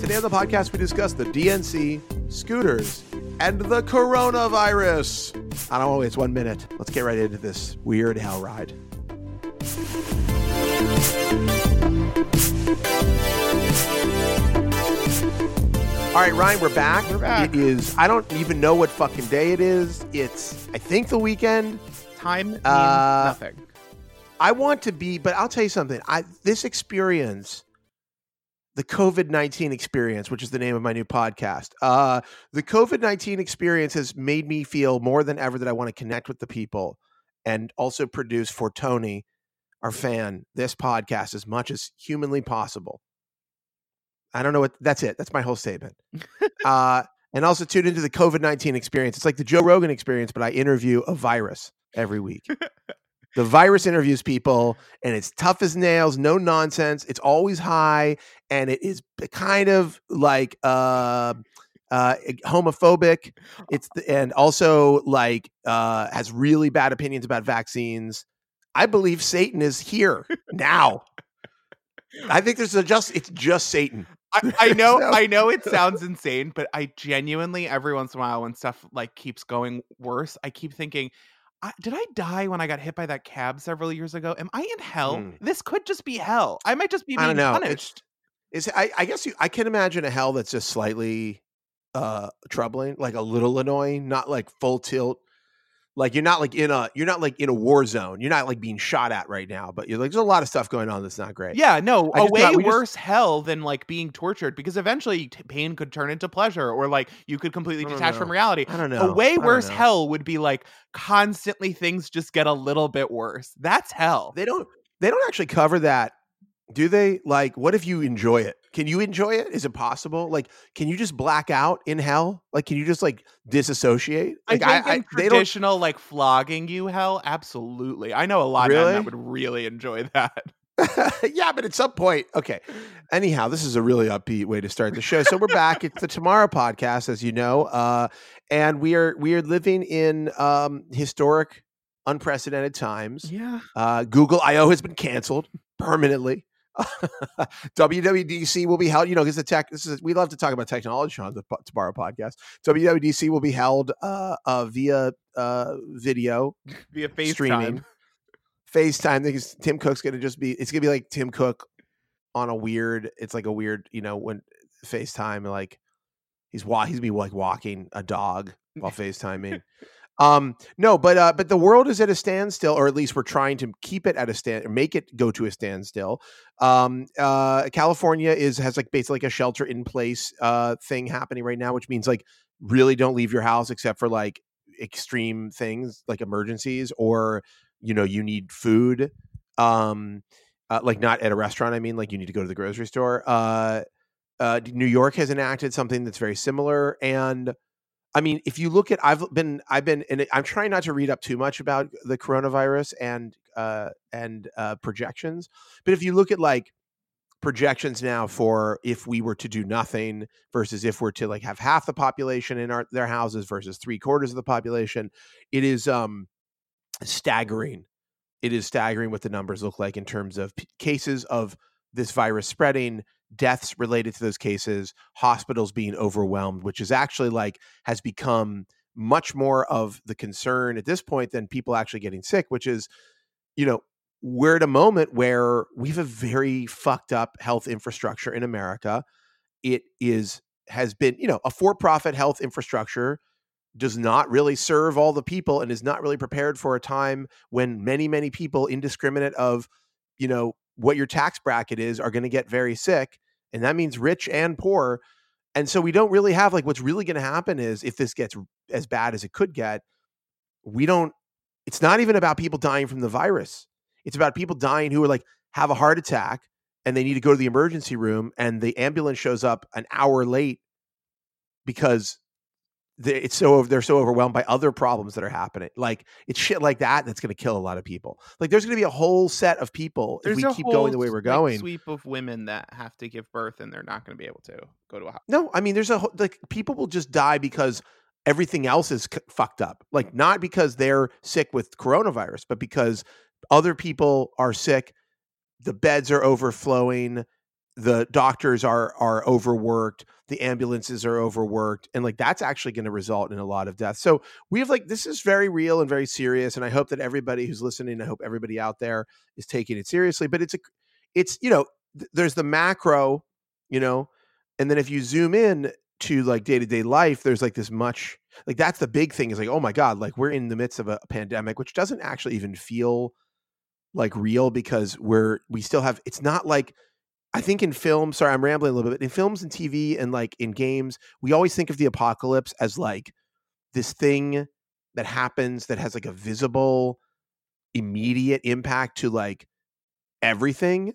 Today on the podcast, we discuss the DNC, scooters, and the coronavirus. I don't know, it's one minute. Let's get right into this weird hell ride. All right, Ryan, we're back. We're back. It is, I don't even know what fucking day it is. It's, I think, the weekend. Time means Uh, nothing. I want to be, but I'll tell you something. I this experience, the COVID nineteen experience, which is the name of my new podcast. Uh, the COVID nineteen experience has made me feel more than ever that I want to connect with the people, and also produce for Tony, our fan, this podcast as much as humanly possible. I don't know what. That's it. That's my whole statement. uh, and also tune into the COVID nineteen experience. It's like the Joe Rogan experience, but I interview a virus every week. The virus interviews people, and it's tough as nails, no nonsense. It's always high, and it is kind of like uh, uh, homophobic. It's the, and also like uh, has really bad opinions about vaccines. I believe Satan is here now. I think there's a just it's just Satan. I, I know, So- I know it sounds insane, but I genuinely every once in a while when stuff like keeps going worse, I keep thinking, I, did I die when I got hit by that cab several years ago? Am I in hell? Hmm. This could just be hell. I might just be I being don't know. punished. It's I, I guess you, I can imagine a hell that's just slightly uh troubling, like a little annoying, not like full tilt. Like you're not like in a you're not like in a war zone. You're not like being shot at right now, but you're like there's a lot of stuff going on that's not great. Yeah, no, I a way we just- worse hell than like being tortured because eventually t- pain could turn into pleasure or like you could completely detach from reality. I don't know. A way worse hell would be like constantly things just get a little bit worse. That's hell. They don't they don't actually cover that, do they? Like, what if you enjoy it? Can you enjoy it? Is it possible? Like, can you just black out in hell? Like, can you just like disassociate? I Like, think in they don't traditional like flogging you hell, absolutely. I know a lot of Really? men that would really enjoy that. yeah, but at some point, okay. Anyhow, this is a really upbeat way to start the show. So we're back. It's the Tomorrow podcast, as you know, uh, and we are we are living in um, historic, unprecedented times. Yeah. Uh, Google I/O has been canceled permanently. WWDC will be held. You know, because the tech. This is we love to talk about technology on the Po- Tomorrow podcast. WWDC will be held uh, uh, via uh, video Via FaceTime. streaming. FaceTime. Because Tim Cook's gonna just be. It's gonna be like Tim Cook on a weird. It's like a weird. You know when FaceTime like he's wa- he's be like walking a dog while FaceTiming. Um no, but uh but the world is at a standstill, or at least we're trying to keep it at a stand or make it go to a standstill. Um uh California is has like basically like a shelter in place uh thing happening right now, which means like really don't leave your house except for like extreme things like emergencies or you know you need food um uh, like not at a restaurant i mean like you need to go to the grocery store uh uh new york has enacted something that's very similar and i mean if you look at i've been i've been and i'm trying not to read up too much about the coronavirus and uh and uh projections but if you look at like projections now for if we were to do nothing versus if we're to like have half the population in our their houses versus three quarters of the population it is um staggering. It is staggering what the numbers look like in terms of p- cases of this virus spreading deaths related to those cases hospitals being overwhelmed which is actually like has become much more of the concern at this point than people actually getting sick which is you know we're at a moment where we have a very fucked up health infrastructure in America. It is has been, you know, a for-profit health infrastructure does not really serve all the people and is not really prepared for a time when many many people indiscriminate of, you know, what your tax bracket is are going to get very sick and that means rich and poor. And so we don't really have like what's really going to happen is if this gets as bad as it could get, we don't it's not even about people dying from the virus. It's about people dying who are like have a heart attack and they need to go to the emergency room and the ambulance shows up an hour late because they- it's so they're so overwhelmed by other problems that are happening. Like it's shit like that that's going to kill a lot of people. Like there's going to be a whole set of people There's if we keep going the way we're like, going. sweep of women that have to give birth and they're not going to be able to go to a hospital. No, I mean, there's a whole- like people will just die because everything else is c- fucked up. Like not because they're sick with coronavirus, but because other people are sick. The beds are overflowing. The doctors are are overworked. The ambulances are overworked, and like that's actually going to result in a lot of death So we have like this is very real and very serious, and I hope that everybody who's listening, I hope everybody out there is taking it seriously. But it's a, it's you know, th- there's the macro, you know, and then if you zoom in to like day to day life, there's like this much like that's the big thing is like, oh my God, like we're in the midst of a pandemic, which doesn't actually even feel like real because we're we still have it's not like I think in film, sorry, I'm rambling a little bit, in films and TV and like in games, we always think of the apocalypse as like this thing that happens that has like a visible, immediate impact to like everything.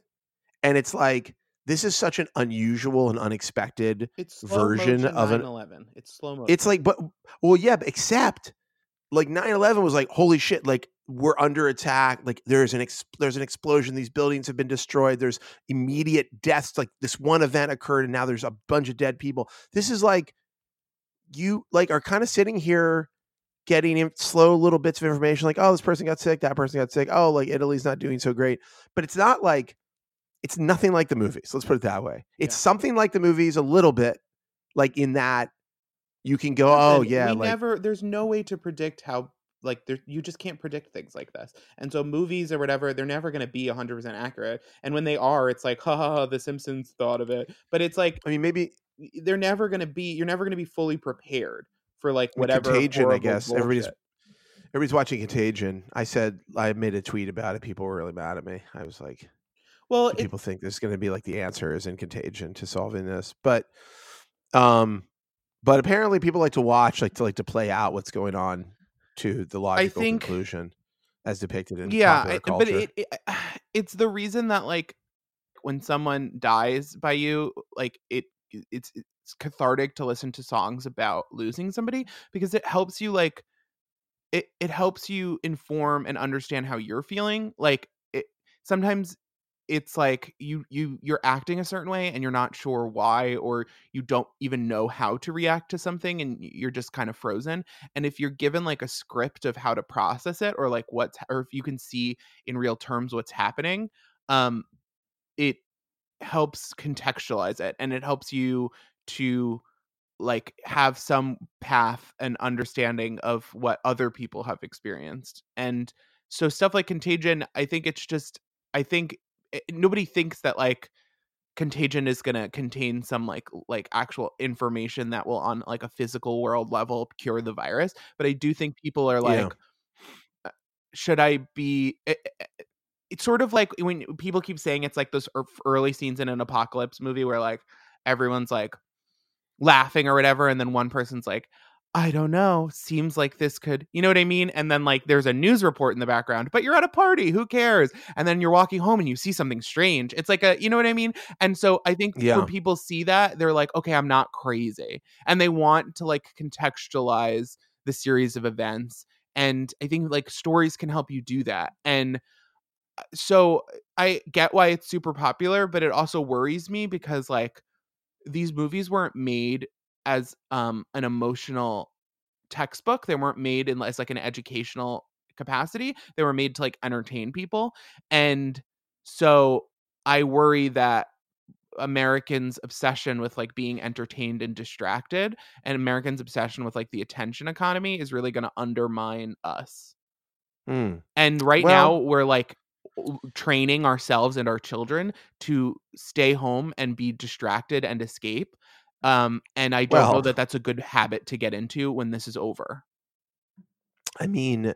And it's like this is such an unusual and unexpected version of an- 9/11. It's slow mo. it's like, but well, yeah, but except like 9-11 was like, holy shit, like we're under attack. Like there's an ex- there's an explosion. These buildings have been destroyed. There's immediate deaths. Like this one event occurred, and now there's a bunch of dead people. This is like you like are kind of sitting here getting in slow little bits of information like oh this person got sick that person got sick oh like italy's not doing so great but it's not like it's nothing like the movies let's put it that way it's Yeah. something like the movies a little bit like in that you can go oh yeah we like never. There's no way to predict how. Like there, you just can't predict things like this, and so movies or whatever, they're never going to be 100 percent accurate. And when they are, it's like, ha ha ha, The Simpsons thought of it. But it's like i mean maybe they're never going to be. You're never going to be fully prepared for like whatever. Contagion, I guess. Everybody's- bullshit. everybody's watching contagion i said i made a tweet about it people were really mad at me i was like Well, it, people think there's going to be like the answer is in contagion to solving this but um but apparently people like to watch like to like to play out what's going on to the logical think- conclusion as depicted in yeah popular I- culture. but it, it it's the reason that like when someone dies by you like it it's it's cathartic to listen to songs about losing somebody because it helps you like it it helps you inform and understand how you're feeling like it sometimes it's like you you you're acting a certain way and you're not sure why or you don't even know how to react to something and you're just kind of frozen. And if you're given like a script of how to process it or like what's or if you can see in real terms what's happening um it helps contextualize it and it helps you to like have some path and understanding of what other people have experienced. And so stuff like contagion i think it's just i think eh, nobody thinks that like contagion is going to contain some like like actual information that will on like a physical world level cure the virus but i do think people are like uh, should i be eh, eh, eh, it's sort of like when people keep saying it's like those early scenes in an apocalypse movie where like everyone's like laughing or whatever and then one person's like I don't know. Seems like this could, you know what I mean? And then like there's a news report in the background, but you're at a party. Who cares? And then you're walking home and you see something strange. It's like a, you know what I mean? And so I think Yeah. when people see that, they're like, okay, I'm not crazy. And they want to like contextualize the series of events. And I think like stories can help you do that. And uh, so I get why it's super popular, but it also worries me because like these movies weren't made as um an emotional textbook. They weren't made in as like an educational capacity. They were made to like entertain people. And so I worry that Americans' obsession with like being entertained and distracted and Americans' obsession with like the attention economy is really going to undermine us. Hmm. And right Well- now we're like training ourselves and our children to stay home and be distracted and escape. Um, and I don't know that that's a good habit to get into when this is over. I mean,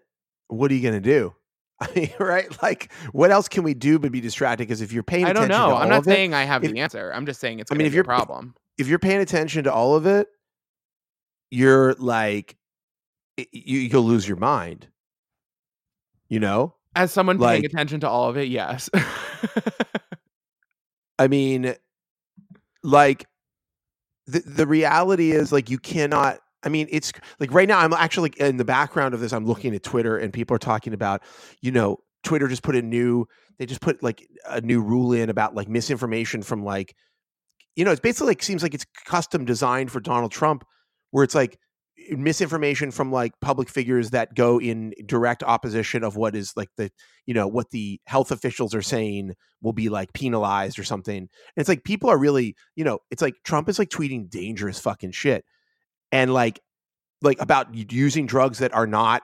what are you going to do? I mean, right? Like, what else can we do but be distracted? Because if you're paying I don't attention know. to I'm not of it, saying I have if- the answer. I'm just saying it's I mean, if a you're- problem. if you're paying attention to all of it, you're like, you, you'll lose your mind. You know? As someone paying attention to all of it, yes. I mean, like, the, the reality is, like, you cannot I mean, it's like right now. I'm actually in the background of this. I'm looking at Twitter, and people are talking about, you know, Twitter just put a new. They just put like a new rule in about like misinformation from like, you know, it's basically like seems like it's custom designed for Donald Trump, where it's like misinformation from like public figures that go in direct opposition of what is like the you know what the health officials are saying will be like penalized or something. And it's like people are really you know it's like trump is like tweeting dangerous fucking shit. And like like about using drugs that are not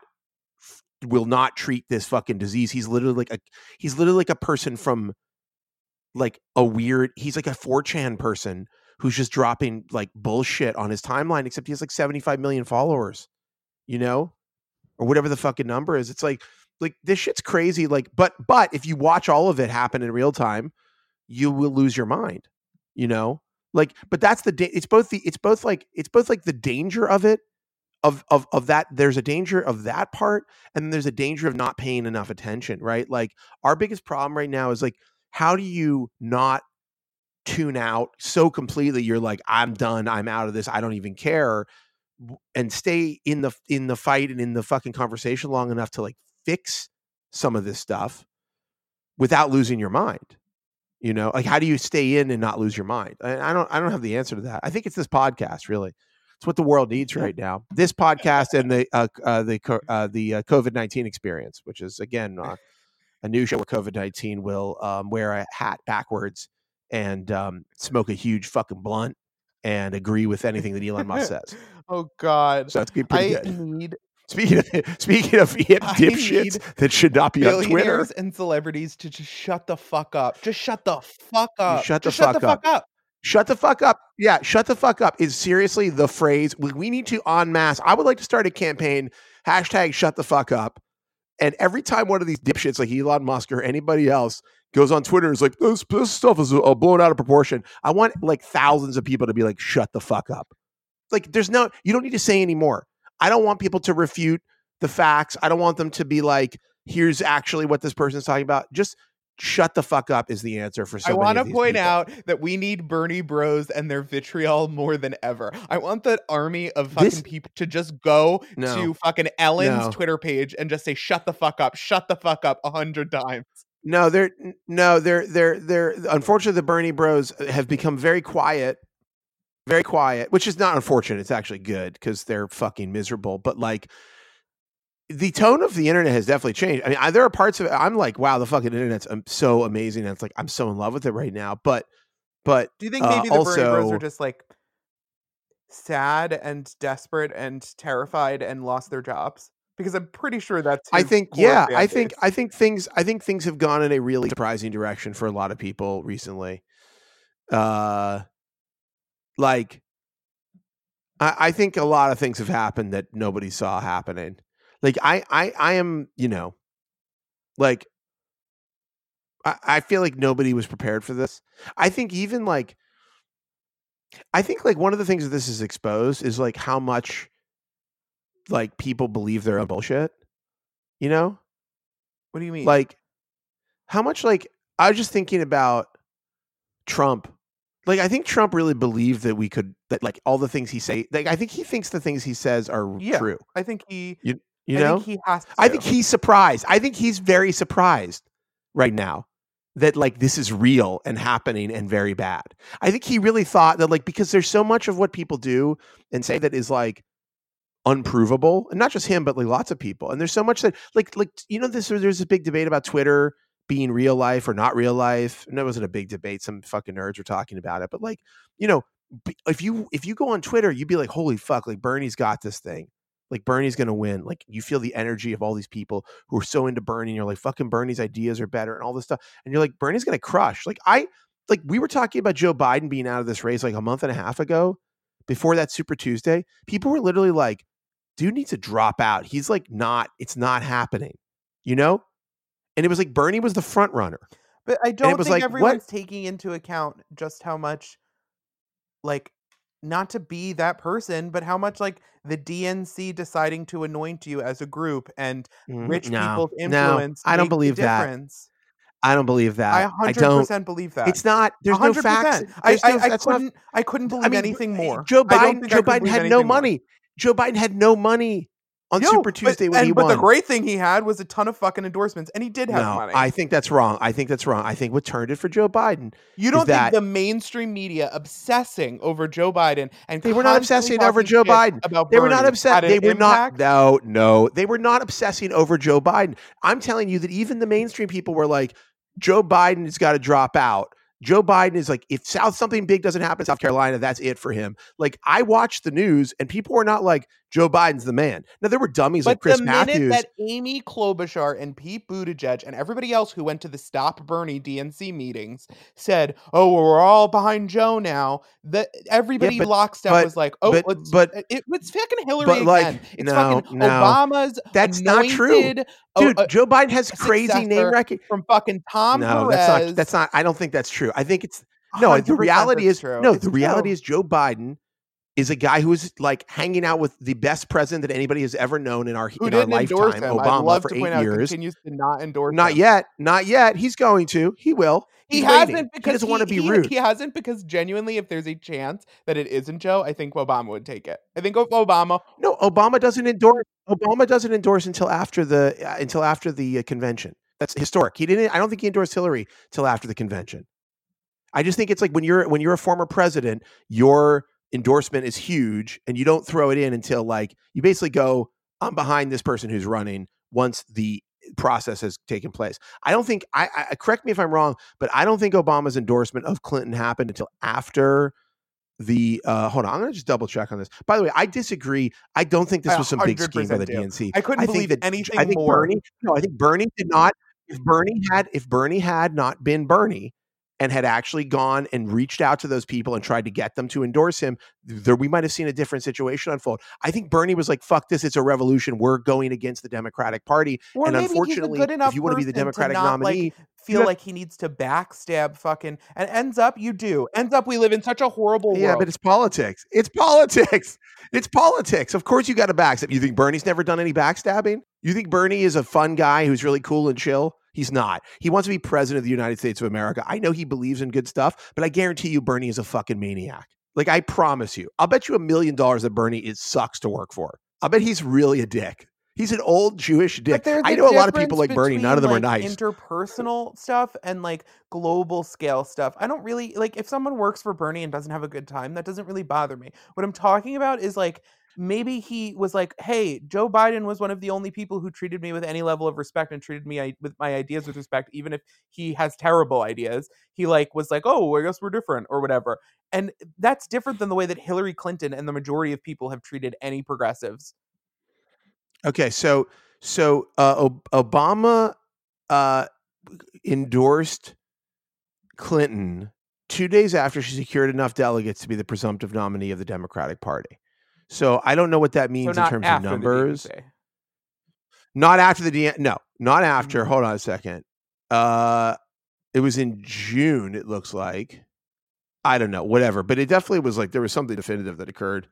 will not treat this fucking disease. He's literally like a he's literally like a person from like a weird he's like a 4chan person who's just dropping like bullshit on his timeline, except he has like 75 million followers, you know, or whatever the fucking number is. It's like, like this shit's crazy. Like, but, but if you watch all of it happen in real time, you will lose your mind, you know, like, but that's the, da- it's both the, it's both like, it's both like the danger of it, of, of, of that. There's a danger of that part. And there's a danger of not paying enough attention, right? Like our biggest problem right now is like, how do you not tune out so completely you're like i'm done i'm out of this i don't even care and stay in the in the fight and in the fucking conversation long enough to like fix some of this stuff without losing your mind you know? Like how do you stay in and not lose your mind? I, I don't i don't have the answer to that. I think it's this podcast really. It's what the world needs right now. This podcast and the uh, uh the uh, the uh, covid-19 experience which is again uh, a new show where covid-19 will um, wear a hat backwards and um, smoke a huge fucking blunt and agree with anything that Elon Musk says. oh God! So that's pretty I good. Need Speaking of, speaking of hip dipshits that should not be on Twitter and celebrities to just shut the fuck up. Just shut the fuck up. You shut the, just fuck, shut the up. fuck up. Shut the fuck up. Yeah, shut the fuck up is seriously the phrase. We, we need to en masse. I would like to start a campaign. Hashtag shut the fuck up. And every time one of these dipshits like Elon Musk or anybody else goes on Twitter is like, this, this stuff is uh, blown out of proportion. I want like thousands of people to be like, shut the fuck up. Like, there's no, you don't need to say anymore. I don't want people to refute the facts. I don't want them to be like, here's actually what this person's talking about. Just shut the fuck up is the answer for so I want to point people. out that we need Bernie Bros and their vitriol more than ever. I want that army of fucking this, people to just go no, to fucking Ellen's no. Twitter page and just say shut the fuck up, shut the fuck up a hundred times. No, they're no, they're they're they're unfortunately the Bernie Bros have become very quiet, very quiet, which is not unfortunate. It's actually good because they're fucking miserable. But like the tone of the internet has definitely changed. I mean, I, there are parts of it I'm like, wow, the fucking internet's um, so amazing. And it's like I'm so in love with it right now. But but do you think maybe uh, the also, Bernie Bros are just like sad and desperate and terrified and lost their jobs? Because I'm pretty sure that's. I think yeah, I think I think things I think things have gone in a really surprising direction for a lot of people recently. Uh, like I, I think a lot of things have happened that nobody saw happening. Like I I I am you know, like I, I feel like nobody was prepared for this. I think even like. I think like one of the things that this is exposed is like how much like people believe their own bullshit. You know? What do you mean? Like how much like I was just thinking about Trump. Like I think Trump really believed that we could that like all the things he say like I think he thinks the things he says are yeah, true. I think he you, you I know he has to. I think he's surprised. I think he's very surprised right now that like this is real and happening and very bad. I think he really thought that like because there's so much of what people do and say that is like unprovable and not just him but like lots of people and there's so much that like like you know this there's a big debate about twitter being real life or not real life and that wasn't a big debate some fucking nerds were talking about it but like you know if you if you go on twitter you'd be like holy fuck like bernie's got this thing. Like bernie's gonna win. Like you feel the energy of all these people who are so into bernie and you're like fucking bernie's ideas are better and all this stuff and you're like bernie's gonna crush. Like i like we were talking about joe biden being out of this race like a month and a half ago before that super tuesday people were literally like dude needs to drop out. He's like not, it's not happening, you know? And it was like Bernie was the front runner. But I don't think like, everyone's what? taking into account just how much, like, not to be that person, but how much like the DNC deciding to anoint you as a group and mm, rich no, people's influence. No, I don't believe that. I don't believe that. I 100% I believe that. It's not. There's 100%. no facts. There's I, no, I, I couldn't. Not, I couldn't believe I mean, anything more. Joe Biden. Joe Biden had no money. Joe Biden had no money on Super but- Tuesday when and, he but won. the great thing he had was a ton of fucking endorsements, and he did have no, money. I think that's wrong. I think that's wrong. I think what turned it for Joe Biden you don't that- think the mainstream media obsessing over Joe Biden and They were not obsessing over Joe Biden. About They were not Bernie upset. had an They were impact? not. No, no, they were not obsessing over Joe Biden. I'm telling you that even the mainstream people were like, Joe Biden has got to drop out. Joe Biden is like, if South something big doesn't happen in South Carolina, that's it for him. Like I watched the news, and people were not like, Joe Biden's the man. Now there were dummies But like Chris the Matthews. minute that Amy Klobuchar and Pete Buttigieg and everybody else who went to the Stop Bernie DNC meetings said, "Oh, we're all behind Joe now," that everybody but- lockstep but- was like, "Oh, but- let's, but- it, it's fucking Hillary but, like, again. It's no, fucking no. Obama's That's not true. Dude, uh, Joe Biden has crazy name recognition. from fucking Tom No, Perez. that's not. That's not. I don't think that's true. I think it's no. The reality is true. no. It's the reality true. is Joe Biden is a guy who is like hanging out with the best president that anybody has ever known in our who in our lifetime, him. I'd Obama, love for to eight point out years. continues to not endorse Not him. yet. Not yet. He's going to. He will. He hasn't waiting. because he doesn't want to be he- rude. He hasn't because genuinely, if there's a chance that it isn't Joe, I think Obama would take it. I think Obama. no, Obama doesn't endorse. Obama doesn't endorse until after the uh, until after the uh, convention. That's historic. He didn't. I don't think he endorsed Hillary till after the convention. I just think it's like when you're when you're a former president, your endorsement is huge, and you don't throw it in until like you basically go, "I'm behind this person who's running." Once the process has taken place, I don't think. I, I correct me if I'm wrong, but I don't think Obama's endorsement of Clinton happened until after the. Uh, hold on, I'm going to just double check on this. By the way, I disagree. I don't think this was some big scheme by the do. DNC. I couldn't I believe that anything I think more. Bernie. No, I think Bernie did not. If Bernie had, if Bernie had not been Bernie and had actually gone and reached out to those people and tried to get them to endorse him, there we might have seen a different situation unfold. I think Bernie was like, "Fuck this! It's a revolution. We're going against the Democratic Party." Or and unfortunately, if you want to be the Democratic not, like, nominee, feel have- like he needs to backstab fucking and ends up you do ends up we live in such a horrible yeah, world. Yeah, but it's politics. It's politics. It's politics. Of course, you got to backstab. You think Bernie's never done any backstabbing? You think Bernie is a fun guy who's really cool and chill? He's not. He wants to be president of the United States of America. I know he believes in good stuff, but I guarantee you, Bernie is a fucking maniac. Like I promise you, I'll bet you a million dollars that Bernie is sucks to work for. I bet he's really a dick. He's an old Jewish dick. I know a lot of people like Bernie. None of them between, are nice. Interpersonal stuff and like global scale stuff. I don't really like if someone works for Bernie and doesn't have a good time, that doesn't really bother me. What I'm talking about is like maybe he was like, "Hey, Joe Biden was one of the only people who treated me with any level of respect and treated me with my ideas with respect, even if he has terrible ideas." He like was like, "Oh, I guess we're different" or whatever. And that's different than the way that Hillary Clinton and the majority of people have treated any progressives. Okay, so so uh, Ob- Obama uh, endorsed Clinton two days after she secured enough delegates to be the presumptive nominee of the Democratic Party. So I don't know what that So means in terms of the numbers. Not after the D- no, not Mm-hmm. after. Hold on a second. Uh, it was in June. It looks like. I don't know, whatever, but it definitely was like there was something definitive that occurred.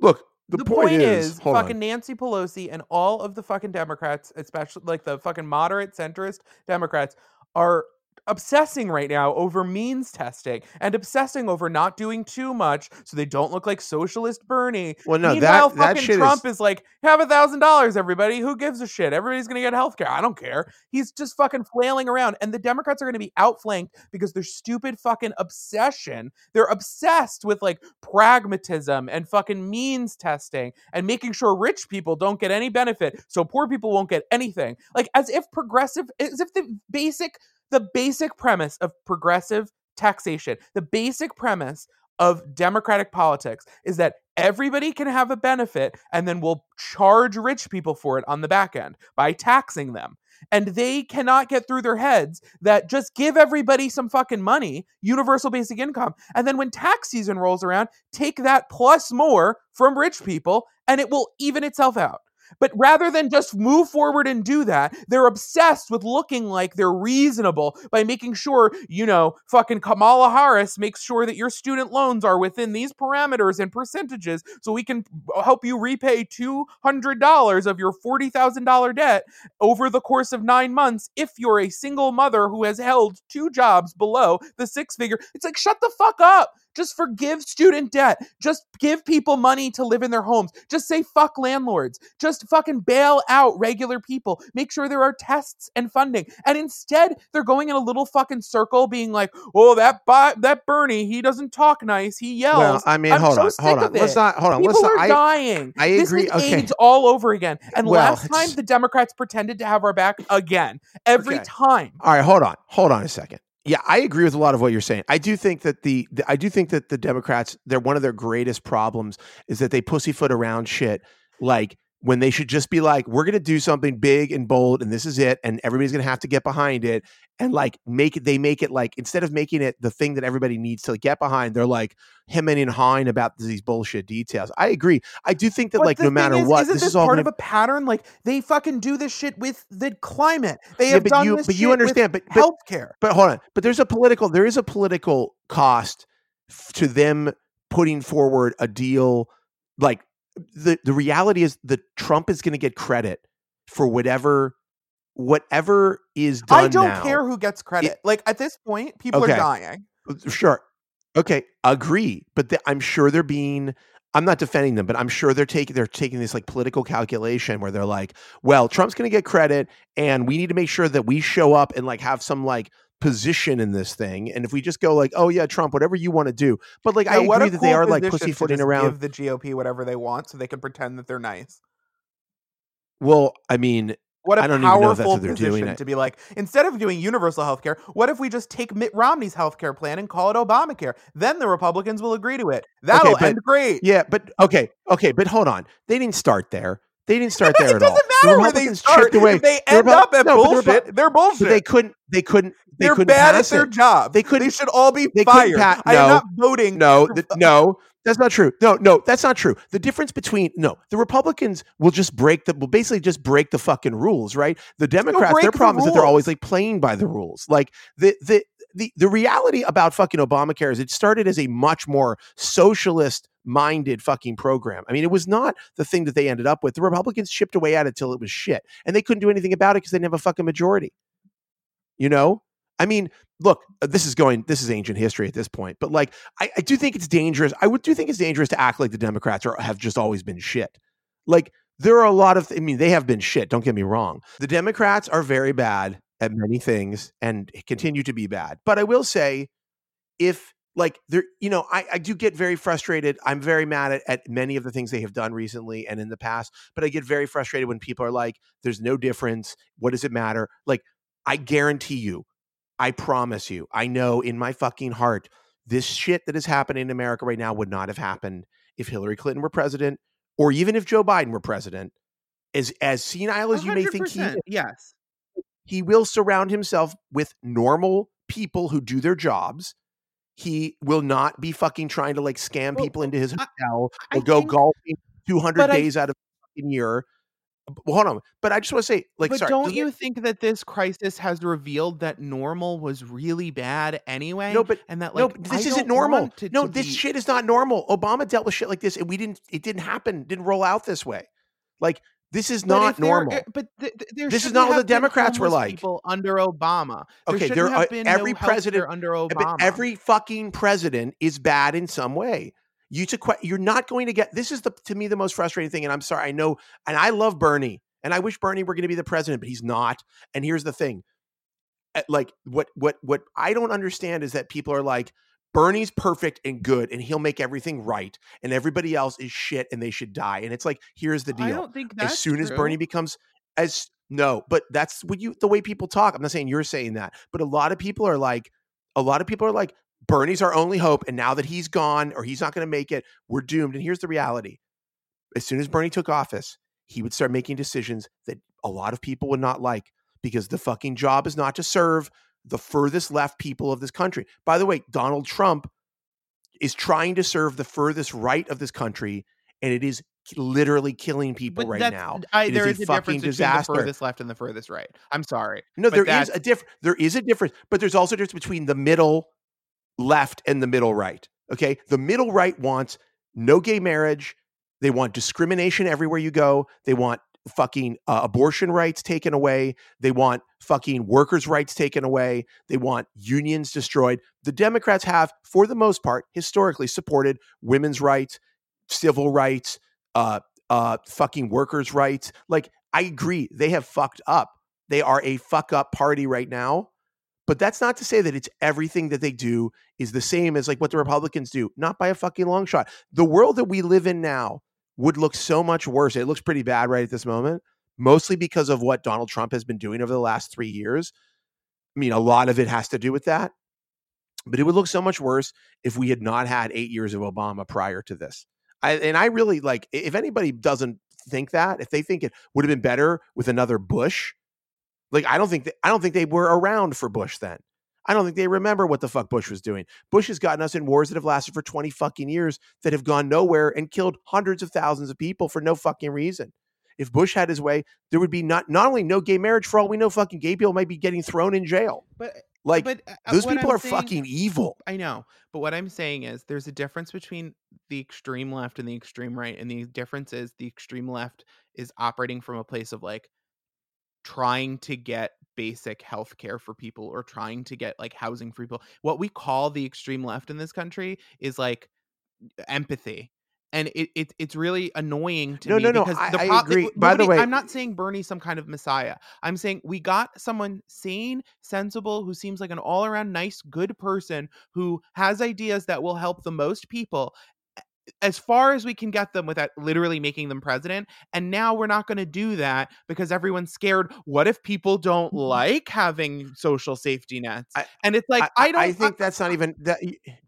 Look, the, point, is, hold fucking on. Nancy Pelosi and all of the fucking Democrats, especially like the fucking moderate centrist Democrats, are obsessing right now over means testing and obsessing over not doing too much so they don't look like socialist Bernie. Well, no, Meanwhile, that that fucking shit Trump is is, like, have a thousand dollars, everybody. Who gives a shit? Everybody's gonna get health care. I don't care. He's just fucking flailing around. And the Democrats are gonna be outflanked because their stupid fucking obsession. They're obsessed with like pragmatism and fucking means testing and making sure rich people don't get any benefit so poor people won't get anything. Like as if progressive as if the basic the basic premise of progressive taxation, the basic premise of democratic politics is that everybody can have a benefit and then we'll charge rich people for it on the back end by taxing them. And they cannot get through their heads that just give everybody some fucking money, universal basic income, and then when tax season rolls around, take that plus more from rich people and it will even itself out. But rather than just move forward and do that, they're obsessed with looking like they're reasonable by making sure, you know, fucking Kamala Harris makes sure that your student loans are within these parameters and percentages so we can help you repay $200 of your $40,000 debt over the course of nine months if you're a single mother who has held two jobs below the six figure. It's like, shut the fuck up. Just forgive student debt. Just give people money to live in their homes. Just say fuck landlords. Just fucking bail out regular people. Make sure there are tests and funding. And instead, they're going in a little fucking circle being like, "Oh, that that Bernie, he doesn't talk nice. He yells." Well, I mean, I'm hold so on, hold on. Let's not hold on. People Let's are not, I, dying. I agree. This is okay. AIDS all over again. And Well, last time it's- the Democrats pretended to have our back again. Every Okay. time. All right, hold on, hold on a second. Yeah, I agree with a lot of what you're saying. I do think that the, the I do think that the Democrats, they're one of their greatest problems is that they pussyfoot around shit like when they should just be like, we're gonna do something big and bold, and this is it, and everybody's gonna have to get behind it, and like make it. They make it like instead of making it the thing that everybody needs to get behind, they're like hemming and hawing about these bullshit details. I agree. I do think that But like no matter is, what, isn't this this is all part gonna of a pattern. Like they fucking do this shit with the climate. They yeah, have but done you this but you understand, but but healthcare. But hold on. But there's a political there is a political cost f- to them putting forward a deal like the the reality is that Trump is going to get credit for whatever whatever is done I don't now. care who gets credit. like at this point, people Okay. are dying. Sure. Okay, agree. But the, I'm sure they're being. I'm not defending them, but I'm sure they're taking they're taking this like political calculation where they're like, well, Trump's going to get credit, and we need to make sure that we show up and like have some like position in this thing. And if we just go like, oh yeah, Trump, whatever you want to do, but like I Yeah, a agree that they are like pussyfooting around. Give the GOP whatever they want, so they can pretend that they're nice. well, I mean, What a I don't even know if that's powerful what they're doing. position I- to be like. Instead of doing universal health care, what if we just take Mitt Romney's health care plan and call it Obamacare? Then the Republicans will agree to it. That'll but- end great. yeah, but okay, okay, but hold on, they didn't start there. They didn't start there it at all. doesn't The matter where they Republicans start. chipped away. They end up at no, the bullshit, Repu- they're bullshit. They couldn't. They couldn't. They They're couldn't bad at their it. job. They They couldn't- should all be they fired. pa- I am not voting. No, for- th- no, that's not true. No, no, that's not true. The difference between no, the Republicans will just break the will basically just break the fucking rules, right? The Democrats, their the problem is that they're always like playing by the rules. Like the the the the reality about fucking Obamacare is it started as a much more socialist minded fucking program. I mean, it was not the thing that they ended up with. The Republicans chipped away at it till it was shit, and they couldn't do anything about it because they didn't have a fucking majority. You know, I mean, look, uh, this is going, this is ancient history at this point, but like, I, I do think it's dangerous. I would do think it's dangerous to act like the Democrats are have just always been shit. Like, there are a lot of, I mean, they have been shit. Don't get me wrong. The Democrats are very bad at many things and continue to be bad. But I will say, if like there, you know, I, I do get very frustrated. I'm very mad at, at many of the things they have done recently and in the past. But I get very frustrated when people are like, "There's no difference. What does it matter?" Like, I guarantee you, I promise you, I know in my fucking heart, this shit that is happening in America right now would not have happened if Hillary Clinton were president, or even if Joe Biden were president. As as senile as you may think he 100%, is, yes. he will surround himself with normal people who do their jobs. He will not be fucking trying to like scam Well, people into his hotel I or go think- golfing 200 but I- days out of a fucking year. Well, hold on, but I just want to say, like, but sorry, don't you think that this crisis has revealed that normal was really bad anyway? No, but and that no, like I this isn't normal. it No, to this be- shit is not normal. Obama dealt with shit like this, and we didn't. It didn't happen. Didn't roll out this way. Like this is not normal. uh, But th- th- there This is shouldn't what the Democrats were like. People under Obama. There Okay, there have are- been every no president- under Obama. But every fucking president is bad in some way. You to que- you're not going to get. This is the to me the most frustrating thing. And I'm sorry, I know, and I love Bernie, and I wish Bernie were going to be the president, but he's not. And here's the thing, Uh, like what what what I don't understand is that people are like. Bernie's perfect and good, and he'll make everything right, and everybody else is shit, and they should die. And it's like, here's the I deal: don't think that's as soon as. Bernie becomes as no, but that's what you the way people talk. I'm not saying you're saying that, but a lot of people are like, a lot of people are like, Bernie's our only hope, and now that he's gone or he's not going to make it, we're doomed. And here's the reality: as soon as Bernie took office, he would start making decisions that a lot of people would not like because the fucking job is not to serve the furthest left people of this country. By the way, Donald Trump is trying to serve the furthest right of this country, and it is literally killing people But right now. I, is there a is a fucking difference disaster. between the furthest left and the furthest right. I'm sorry. No, there is a difference. There is a difference, but there's also a difference between the middle left and the middle right. Okay, the middle right wants no gay marriage. They want discrimination everywhere you go. They want fucking uh, abortion rights taken away. They want fucking workers' rights taken away. They want unions destroyed. The Democrats have, for the most part, historically supported women's rights, civil rights, uh, uh, fucking workers' rights. Like, I agree, they have fucked up. They are a fuck up party right now. But that's not to say that it's everything that they do is the same as like what the Republicans do. Not by a fucking long shot. The world that we live in now would look so much worse. It looks pretty bad right at this moment, mostly because of what Donald Trump has been doing over the last three years. I mean, a lot of it has to do with that. But it would look so much worse if we had not had eight years of Obama prior to this. I, and I really like, if anybody doesn't think that, if they think it would have been better with another Bush, like I don't think I don't think they were around for Bush then. I don't think they remember what the fuck Bush was doing. Bush has gotten us in wars that have lasted for 20 fucking years that have gone nowhere and killed hundreds of thousands of people for no fucking reason. If Bush had his way, there would be not not only no gay marriage for all we know, fucking gay people might be getting thrown in jail. But Like but uh, those people I'm are saying- fucking evil. I know, but what I'm saying is there's a difference between the extreme left and the extreme right, and the difference is the extreme left is operating from a place of like trying to get basic health care for people or trying to get like housing for people. What we call the extreme left in this country is like empathy. And it, it it's really annoying to No, me no, no, because I- the I pro- agree. By the way- I'm not saying Bernie's some kind of messiah. I'm saying we got someone sane, sensible, who seems like an all around nice, good person who has ideas that will help the most people as far as we can get them without literally making them president. And now we're not going to do that because everyone's scared. What if people don't mm-hmm. like having social safety nets? I- and it's like, I, don't I think that's not even that.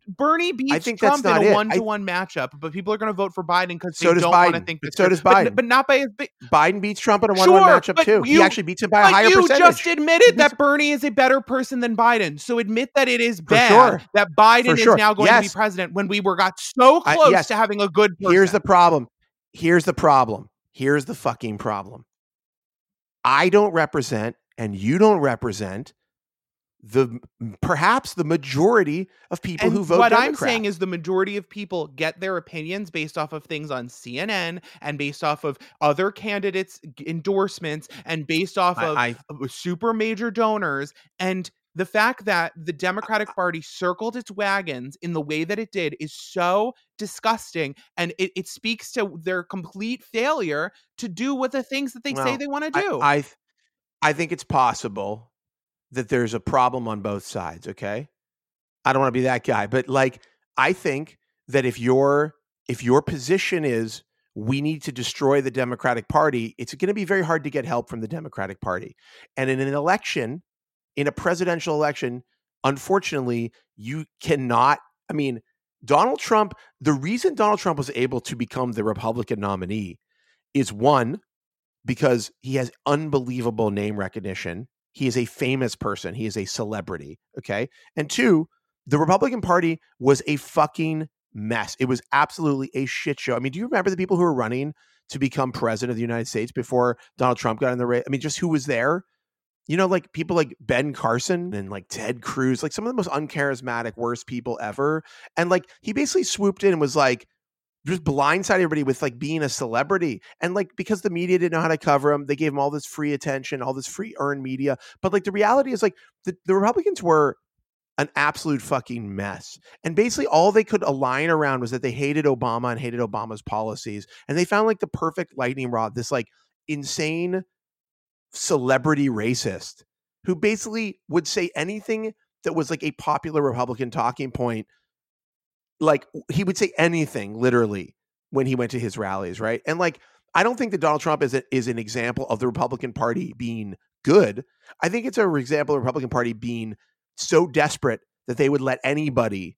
Bernie beats Trump in a one to one matchup, but people are going to vote for Biden because So they don't want to think But so does Biden. but, not by as big. Biden beats Trump in a one-on-one matchup too. you- he actually beats him by a But higher you percentage. just admitted that Bernie is a better person than Biden. So admit that it is bad sure. that Biden For is now going to be president when we were got so I- close yes. to having a good person. Here's the problem. Here's the problem. Here's the fucking problem. I don't represent, and you don't represent the perhaps the majority of people and who vote what Democrat. I'm saying is the majority of people get their opinions based off of things on CNN and based off of other candidates' endorsements and based off of, I, I of super major donors and the fact that the Democratic Party circled its wagons in the way that it did is so disgusting and it, it speaks to their complete failure to do what the things that they say they want to I- do. I, th- I think it's possible that there's a problem on both sides. Okay, I don't want to be that guy, but like I think that if your if your position is we need to destroy the Democratic Party, it's going to be very hard to get help from the Democratic Party. And in an election, in a presidential election, unfortunately, you cannot. I mean, Donald Trump. The reason Donald Trump was able to become the Republican nominee is one because he has unbelievable name recognition. He is a famous person. He is a celebrity. Okay. And two, the Republican Party was a fucking mess. It was absolutely a shit show. I mean, do you remember the people who were running to become president of the United States before Donald Trump got in the race? I mean, just who was there? You know, like people like Ben Carson and like Ted Cruz, like some of the most uncharismatic, worst people ever. And like he basically swooped in and was like, just blindside everybody with like being a celebrity. And like because the media didn't know how to cover him they gave him all this free attention all this free earned media. But like the reality is like the, the republicans were an absolute fucking mess. And basically all they could align around was that they hated obama and hated obama's policies. And they found like the perfect lightning rod this like insane celebrity racist who basically would say anything that was like a popular republican talking point like he would say anything literally when he went to his rallies, right? And like I don't think that Donald Trump is a, is an example of the Republican Party being good. I think it's a example of the Republican Party being so desperate that they would let anybody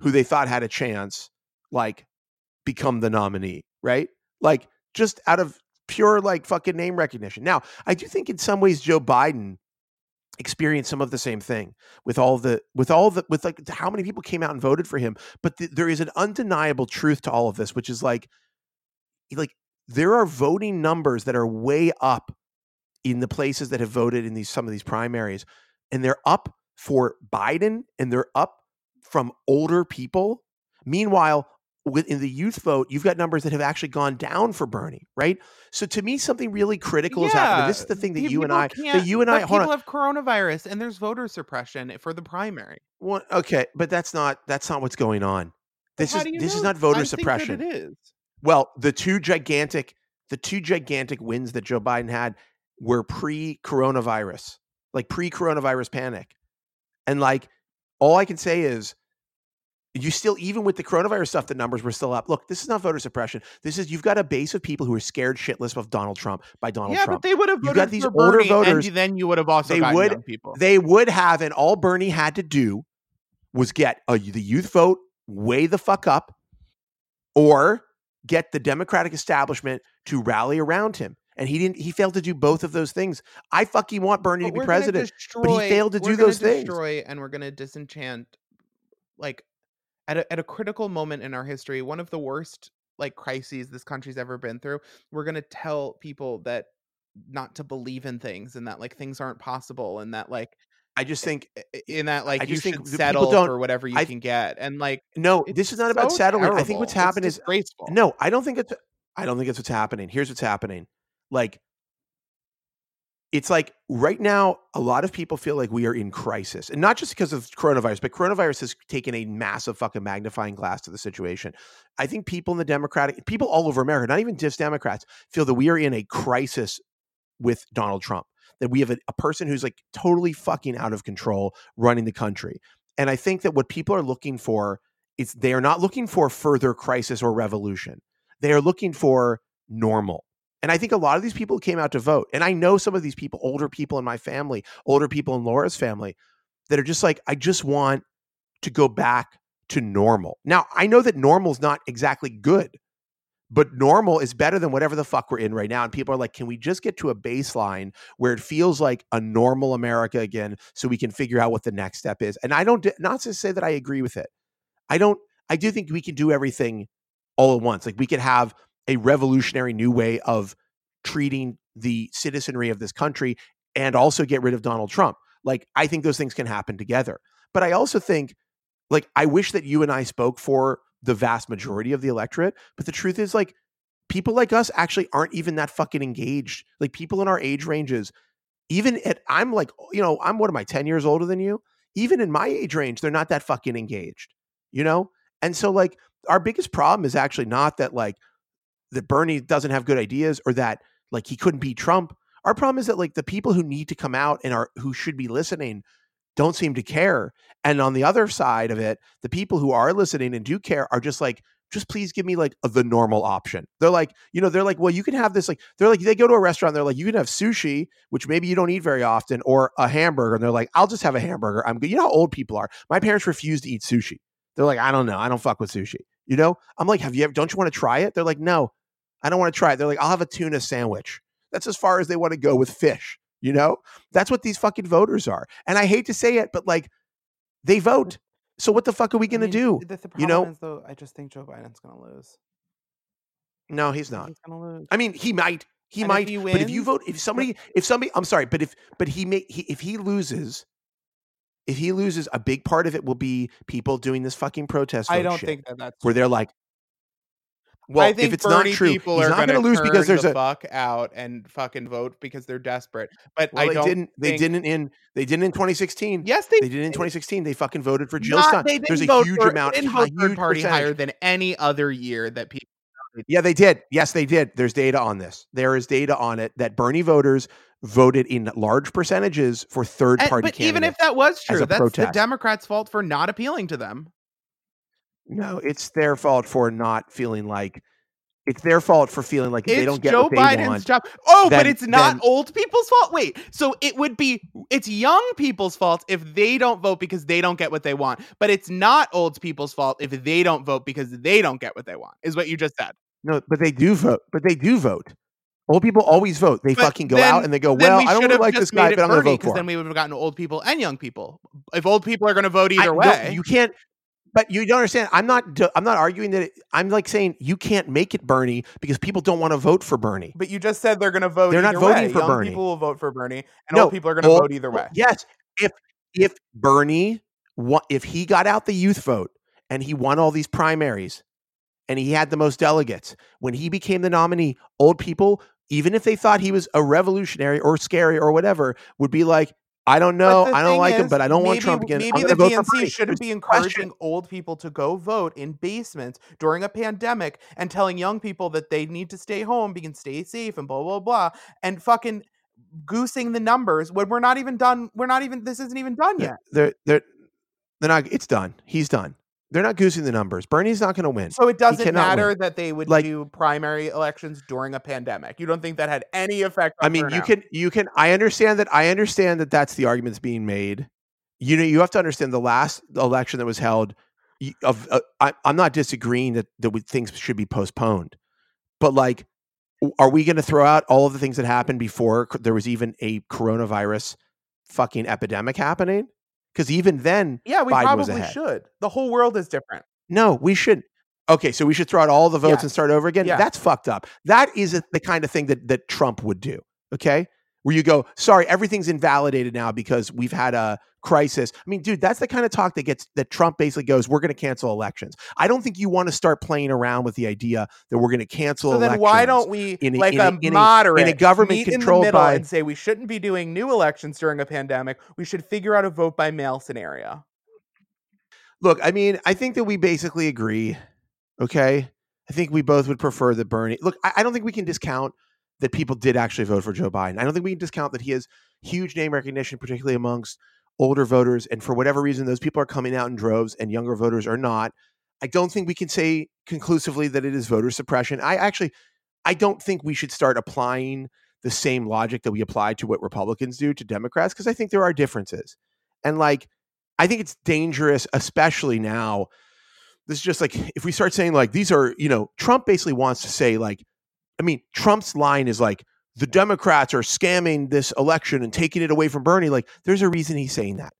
who they thought had a chance like become the nominee, right? Like just out of pure like fucking name recognition. Now, I do think in some ways Joe Biden experienced some of the same thing with all the with all the with like how many people came out and voted for him but th- there is an undeniable truth to all of this which is like like there are voting numbers that are way up in the places that have voted in these some of these primaries and they're up for Biden and they're up from older people. Meanwhile within the youth vote, you've got numbers that have actually gone down for Bernie, right? So to me, something really critical is happening. This is the thing that pe- you and I, that you and I, hold people on. have coronavirus and there's voter suppression for the primary. One, okay, but that's not that's not what's going on. This is this is not voter I suppression. it is. Well, the two gigantic the two gigantic wins that Joe Biden had were pre-coronavirus, like pre-coronavirus panic. And like all I can say is you still even with the coronavirus stuff the numbers were still up. Look, this is not voter suppression. This is you've got a base of people who are scared shitless of Donald Trump by Donald Trump. yeah, Trump. but they would have voted got these older Bernie, voters, and then you would have also they would- people. they would have and all Bernie had to do was get a, the youth vote way the fuck up or get the democratic establishment to rally around him and he didn't he failed to do both of those things i fucking want bernie But to be president destroy, but he failed to do those things. And we're going to disenchant, like at a, at a critical moment in our history, one of the worst like crises this country's ever been through. We're going to tell people that not to believe in things and that like things aren't possible and that like i just think eh, eh, i- i- in that like I you should settle for whatever you I- can get and like no this is not about so settling i think what's terrible. happened It's is disgraceful. no i don't think it's i don't think it's what's happening here's what's happening like it's like right now a lot of people feel like we are in crisis and not just because of coronavirus but coronavirus has taken a massive fucking magnifying glass to the situation. I think people in the democratic people all over america not even just democrats feel that we are in a crisis with donald trump that we have a, a person who's like totally fucking out of control running the country. And i think that what people are looking for is they are not looking for further crisis or revolution. They are looking for normal and I think a lot of these people came out to vote. And I know some of these people, older people in my family, older people in Laura's family, that are just like, I just want to go back to normal. Now, I know that normal is not exactly good, but normal is better than whatever the fuck we're in right now. And people are like, can we just get to a baseline where it feels like a normal America again so we can figure out what the next step is? And I don't, not to say that I agree with it. I don't, I do think we can do everything all at once. Like we could have a revolutionary new way of treating the citizenry of this country and also get rid of Donald Trump. Like I think those things can happen together. But I also think like I wish that you and I spoke for the vast majority of the electorate, but the truth is like people like us actually aren't even that fucking engaged. Like people in our age ranges even at I'm like, you know, I'm what am I 10 years older than you? Even in my age range, they're not that fucking engaged. You know? And so like our biggest problem is actually not that like that Bernie doesn't have good ideas or that like he couldn't beat Trump. Our problem is that like the people who need to come out and are who should be listening don't seem to care. And on the other side of it, the people who are listening and do care are just like, just please give me like a, the normal option. They're like, you know, they're like, well, you can have this like they're like they go to a restaurant, they're like, you can have sushi, which maybe you don't eat very often, or a hamburger, and they're like, I'll just have a hamburger. I'm good. You know how old people are. My parents refuse to eat sushi. They're like, I don't know, I don't fuck with sushi. You know, I'm like, have you ever? Don't you want to try it? They're like, no, I don't want to try it. They're like, I'll have a tuna sandwich. That's as far as they want to go with fish. You know, that's what these fucking voters are. And I hate to say it, but like, they vote. So what the fuck are we I gonna do? The, the You know? is, though, I just think Joe Biden's going to lose. No, he's not. He's going to lose. I mean, he might. He And if might. he but if you vote, if somebody, if somebody, I'm sorry, but if, but he may, he, if he loses, if he loses, a big part of it will be people doing this fucking protest. I don't shit, think that that's where they're like, well, I think if it's Bernie not true, people he's are not going to lose because there's the a. fuck out and fucking vote because they're desperate. But Well, I they didn't. They think- didn't in. They didn't in 2016. Yes, they, They did in 2016. They fucking voted for Jill Stein. There's a huge for, amount. They didn't vote third huge party percentage. higher than any other year that people. Yeah, they did. Yes, they did. There's data on this. There is data on it that Bernie voters voted in large percentages for third And- party but even if that was true, that's the. Democrats' fault for not appealing to them. No, it's their fault for not feeling like it's their fault for feeling like they don't get Joe what they Biden's want. job. Oh, but it's not then- old people's fault. Wait, so it would be it's young people's fault if they don't vote because they don't get what they want. But it's not old people's fault if they don't vote because they don't get what they want. Is what you just said. No, but they do vote. But they do vote. Old people always vote. They But fucking go then- out and they go, "Well, we I don't really like this guy, but I'm going to vote for then we would have gotten old people and young people. If old people are going to vote I- either no, way, you can't. But you don't understand. I'm not. I'm not arguing that. It, I'm like saying you can't make it Bernie because people don't want to vote for Bernie. but you just said they're going to vote. They're not voting way. for young Bernie. People will vote for Bernie, and No, old people are going to vote either way. Yes, if if Bernie, if he got out the youth vote and he won all these primaries, and he had the most delegates. When he became the nominee, old people, even if they thought he was a revolutionary or scary or whatever, would be like, I don't know. I don't like is, him, but I don't maybe, want Trump again. Maybe the DNC shouldn't be encouraging question. old people to go vote in basements during a pandemic and telling young people that they need to stay home, be can stay safe, and blah blah blah, and fucking goosing the numbers when we're not even done. We're not even. This isn't even done yet. They're they're they're not. It's done. He's done. They're not goosing the numbers. Bernie's not going to win. So it doesn't matter win. that they would like, do primary elections during a pandemic. You don't think that had any effect? I mean, you can, you can. I understand that. I understand that that's the arguments being made. You know, you have to understand the last election that was held. Of, uh, I, I'm not disagreeing that that things should be postponed, but like, are we going to throw out all of the things that happened before there was even a coronavirus fucking epidemic happening? Because even then, yeah, we Biden probably should. The whole world is different. No, we shouldn't. Okay, so we should throw out all the votes yes. and start over again. That's fucked up. That is the kind of thing that that Trump would do. Okay, where you go, sorry, everything's invalidated now because we've had a crisis. I mean, dude, that's the kind of talk that gets that Trump basically goes, we're going to cancel elections. I don't think you want to start playing around with the idea that we're going to cancel. Elections. So then, why don't we in a, like in a, a moderate in a, government controlled by and say we shouldn't be doing new elections during a pandemic? We should figure out a vote by mail scenario. Look, I mean, I think that we basically agree. Okay, I think we both would prefer that Bernie. Look, I, I don't think we can discount that people did actually vote for Joe Biden. I don't think we can discount that he has huge name recognition, particularly amongst older voters. And for whatever reason, those people are coming out in droves and younger voters are not. I don't think we can say conclusively that it is voter suppression. I actually, I don't think we should start applying the same logic that we apply to what Republicans do to Democrats because I think there are differences. And like, I think it's dangerous, especially now. This is just like if we start saying like these are, you know, Trump basically wants to say like I mean, Trump's line is like, the Democrats are scamming this election and taking it away from Bernie. Like, there's a reason he's saying that.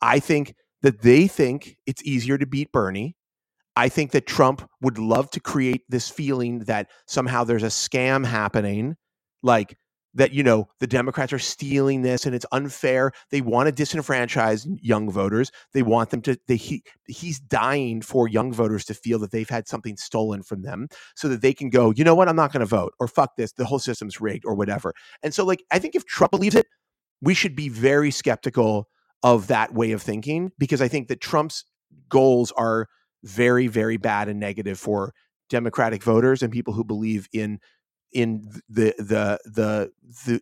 I think that they think it's easier to beat Bernie. I think that Trump would love to create this feeling that somehow there's a scam happening. Like, that you know the democrats are stealing this and it's unfair. They want to disenfranchise young voters. They want them to they he, he's dying for young voters to feel that they've had something stolen from them so that they can go you know what? I'm not going to vote or fuck this. The whole system's rigged or whatever. And so like i think if trump believes it we should be very skeptical of that way of thinking because i think that trump's goals are very very bad and negative for democratic voters and people who believe in in the the the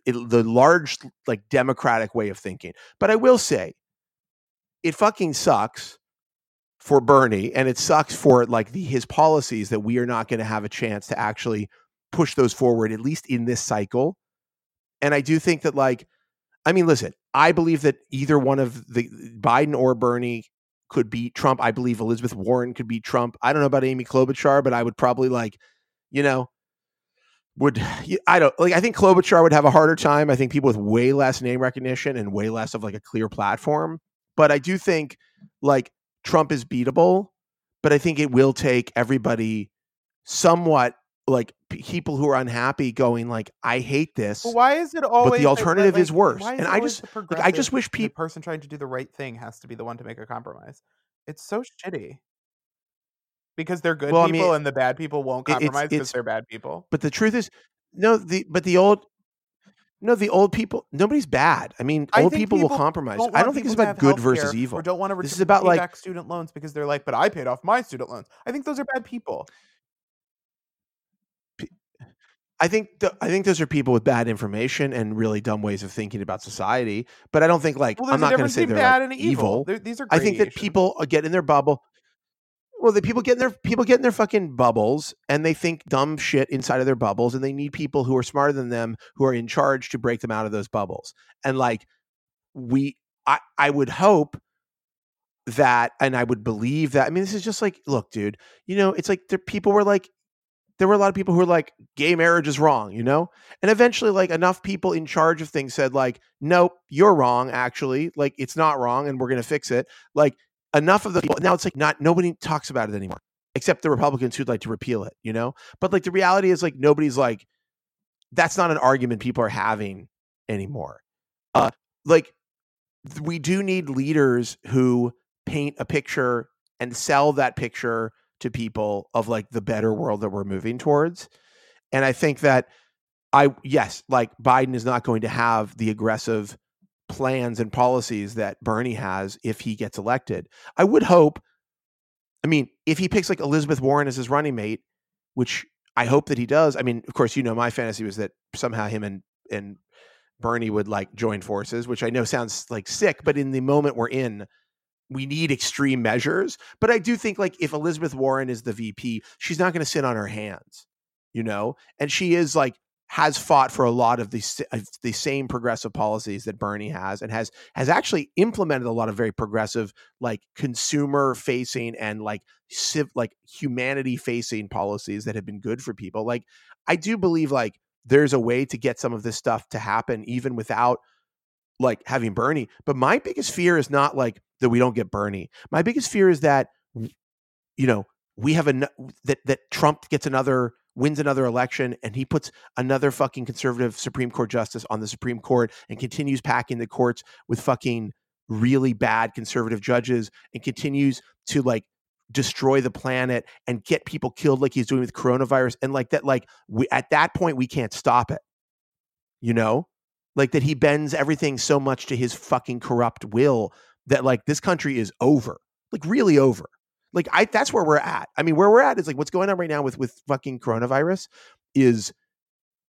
the, the large like democratic way of thinking. But I will say, it fucking sucks for Bernie, and it sucks for like the, his policies that we are not going to have a chance to actually push those forward, at least in this cycle. And I do think that like, I mean, listen, I believe that either one of the Biden or Bernie could beat Trump. I believe Elizabeth Warren could beat Trump. I don't know about Amy Klobuchar, but I would probably like, you know, would I don't like I think Klobuchar would have a harder time. I think people with way less name recognition and way less of like a clear platform. But I do think like Trump is beatable, but I think it will take everybody somewhat like people who are unhappy going like I hate this. But why is it always But the alternative like, is worse. And I just like, I just wish people the person trying to do the right thing has to be the one to make a compromise. It's so shitty because they're good well, people I mean, and the bad people won't compromise because they're bad people. But the truth is, no, the but the old no, the old people. Nobody's bad. I mean, old people, people, will compromise. I don't think it's about good versus evil. Or don't want to this is about like back student loans because they're like, but I paid off my student loans. I think those are bad people. I think th- I think those are people with bad information and really dumb ways of thinking about society. But I don't think like well, I'm not going to say they're bad like, and evil. evil. these are. I think that people uh, get in their bubble. Well, the people get in their people get in their fucking bubbles and they think dumb shit inside of their bubbles, and they need people who are smarter than them who are in charge to break them out of those bubbles. And like we, I, I would hope that, and I would believe that. I mean, this is just like, look, dude, you know, it's like there people were like, there were a lot of people who were like, gay marriage is wrong, you know? And eventually, like, enough people in charge of things said, like, nope, you're wrong, actually. Like, it's not wrong, and we're going to fix it. Like, enough of the people now it's like not nobody talks about it anymore except the republicans who'd like to repeal it you know but like the reality is like nobody's like that's not an argument people are having anymore uh like we do need leaders who paint a picture and sell that picture to people of like the better world that we're moving towards. And I think that I yes, like Biden is not going to have the aggressive plans and policies that Bernie has if he gets elected. I would hope I mean, if he picks like Elizabeth Warren as his running mate, which I hope that he does. I mean, of course, you know, my fantasy was that somehow him and and Bernie would like join forces, which I know sounds like sick, but in the moment we're in, we need extreme measures. But I do think like if Elizabeth Warren is the VP, she's not going to sit on her hands, you know, and she is like has fought for a lot of the uh, the same progressive policies that Bernie has, and has has actually implemented a lot of very progressive, like consumer facing and like civ like humanity facing policies that have been good for people. Like I do believe like there's a way to get some of this stuff to happen even without like having Bernie. But my biggest fear is not like that we don't get Bernie. My biggest fear is that you know we have a that that Trump gets another wins another election and he puts another fucking conservative Supreme Court justice on the Supreme Court and continues packing the courts with fucking really bad conservative judges and continues to like destroy the planet and get people killed like he's doing with coronavirus and like that like we at that point we can't stop it. You know? Like that he bends everything so much to his fucking corrupt will that like this country is over. Like really over like I that's where we're at. I mean, where we're at is like what's going on right now with with fucking coronavirus is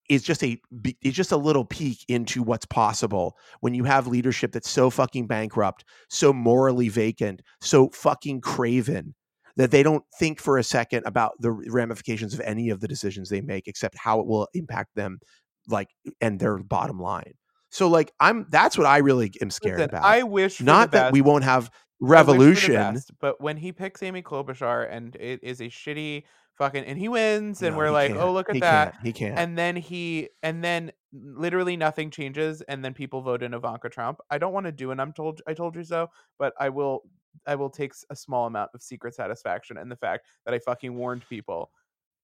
is just a it's just a little peek into what's possible when you have leadership that's so fucking bankrupt, so morally vacant, so fucking craven that they don't think for a second about the ramifications of any of the decisions they make except how it will impact them like and their bottom line. So like I'm that's what I really am scared Listen, about. I wish not that we won't have revolution. Best, but when he picks Amy Klobuchar and it is a shitty fucking and he wins and No, we're like, oh look at he that. Can't. He can't. And then he and then literally nothing changes and then people vote in Ivanka Trump. I don't want to do an I'm told I told you so, but I will I will take a small amount of secret satisfaction in the fact that I fucking warned people.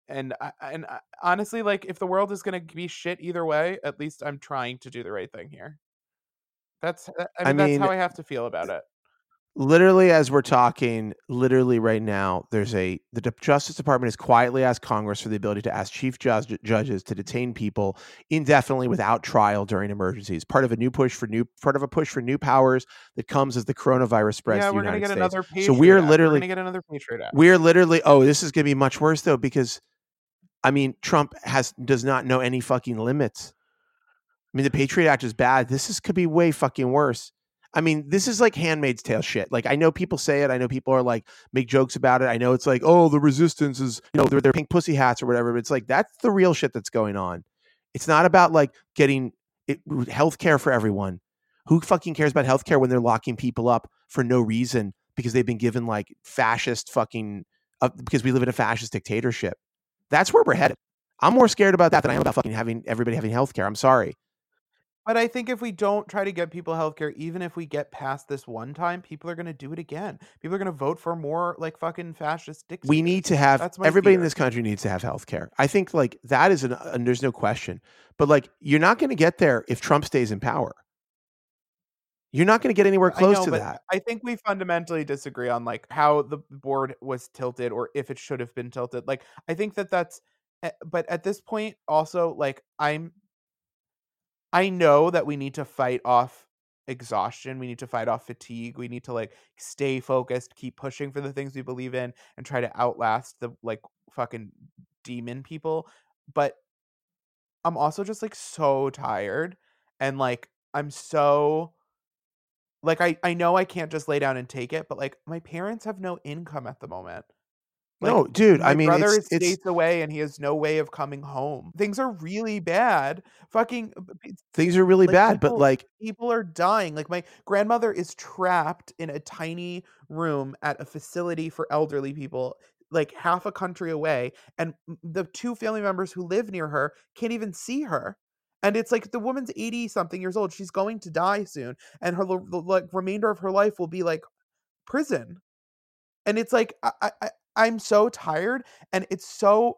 And I, and I, honestly, like if the world is gonna be shit either way, at least I'm trying to do the right thing here. That's uh, I mean, I that's how I have to feel about it literally as we're talking literally right now there's a the justice department has quietly asked congress for the ability to ask chief judge, judges to detain people indefinitely without trial during emergencies part of a new push for new part of a push for new powers that comes as the coronavirus spreads yeah to we're the gonna get States. another Patriot so we're literally gonna get another Patriot Act. we're literally oh this is gonna be much worse though because i mean trump has does not know any fucking limits i mean the patriot act is bad this is could be way fucking worse I mean, this is like Handmaid's Tale shit. Like, I know people say it. I know people are like make jokes about it. I know it's like, oh, the resistance is, you know, they're, they're pink pussy hats or whatever. But it's like that's the real shit that's going on. It's not about like getting health care for everyone. Who fucking cares about health care when they're locking people up for no reason because they've been given like fascist fucking uh, because we live in a fascist dictatorship. That's where we're headed. I'm more scared about that than I am about fucking having everybody having health care. I'm sorry. But I think if we don't try to get people healthcare, even if we get past this one time, people are going to do it again. People are going to vote for more like fucking fascist dictators. We need to have everybody in this country needs to have health care. I think like that is an and there's no question. But like you're not going to get there if Trump stays in power. You're not going to get anywhere close know, to that. I think we fundamentally disagree on like how the board was tilted or if it should have been tilted. Like I think that that's eh, but at this point also like I'm I know that we need to fight off exhaustion. We need to fight off fatigue. We need to like stay focused, keep pushing for the things we believe in and try to outlast the like fucking demon people. But I'm also just like so tired and like I'm so like I I know I can't just lay down and take it, but like my parents have no income at the moment. Like, no, dude. I mean, brother it's, is it's states away and he has no way of coming home. Things are really bad. Fucking uh, things are really like, bad, but like people are dying. Like my grandmother is trapped in a tiny room at a facility for elderly people, like half a country away, and the two family members who live near her can't even see her. And it's like the woman's 80 something years old. She's going to die soon and her like remainder of her life will be like prison. And it's like I, I I- I'm so tired and it's so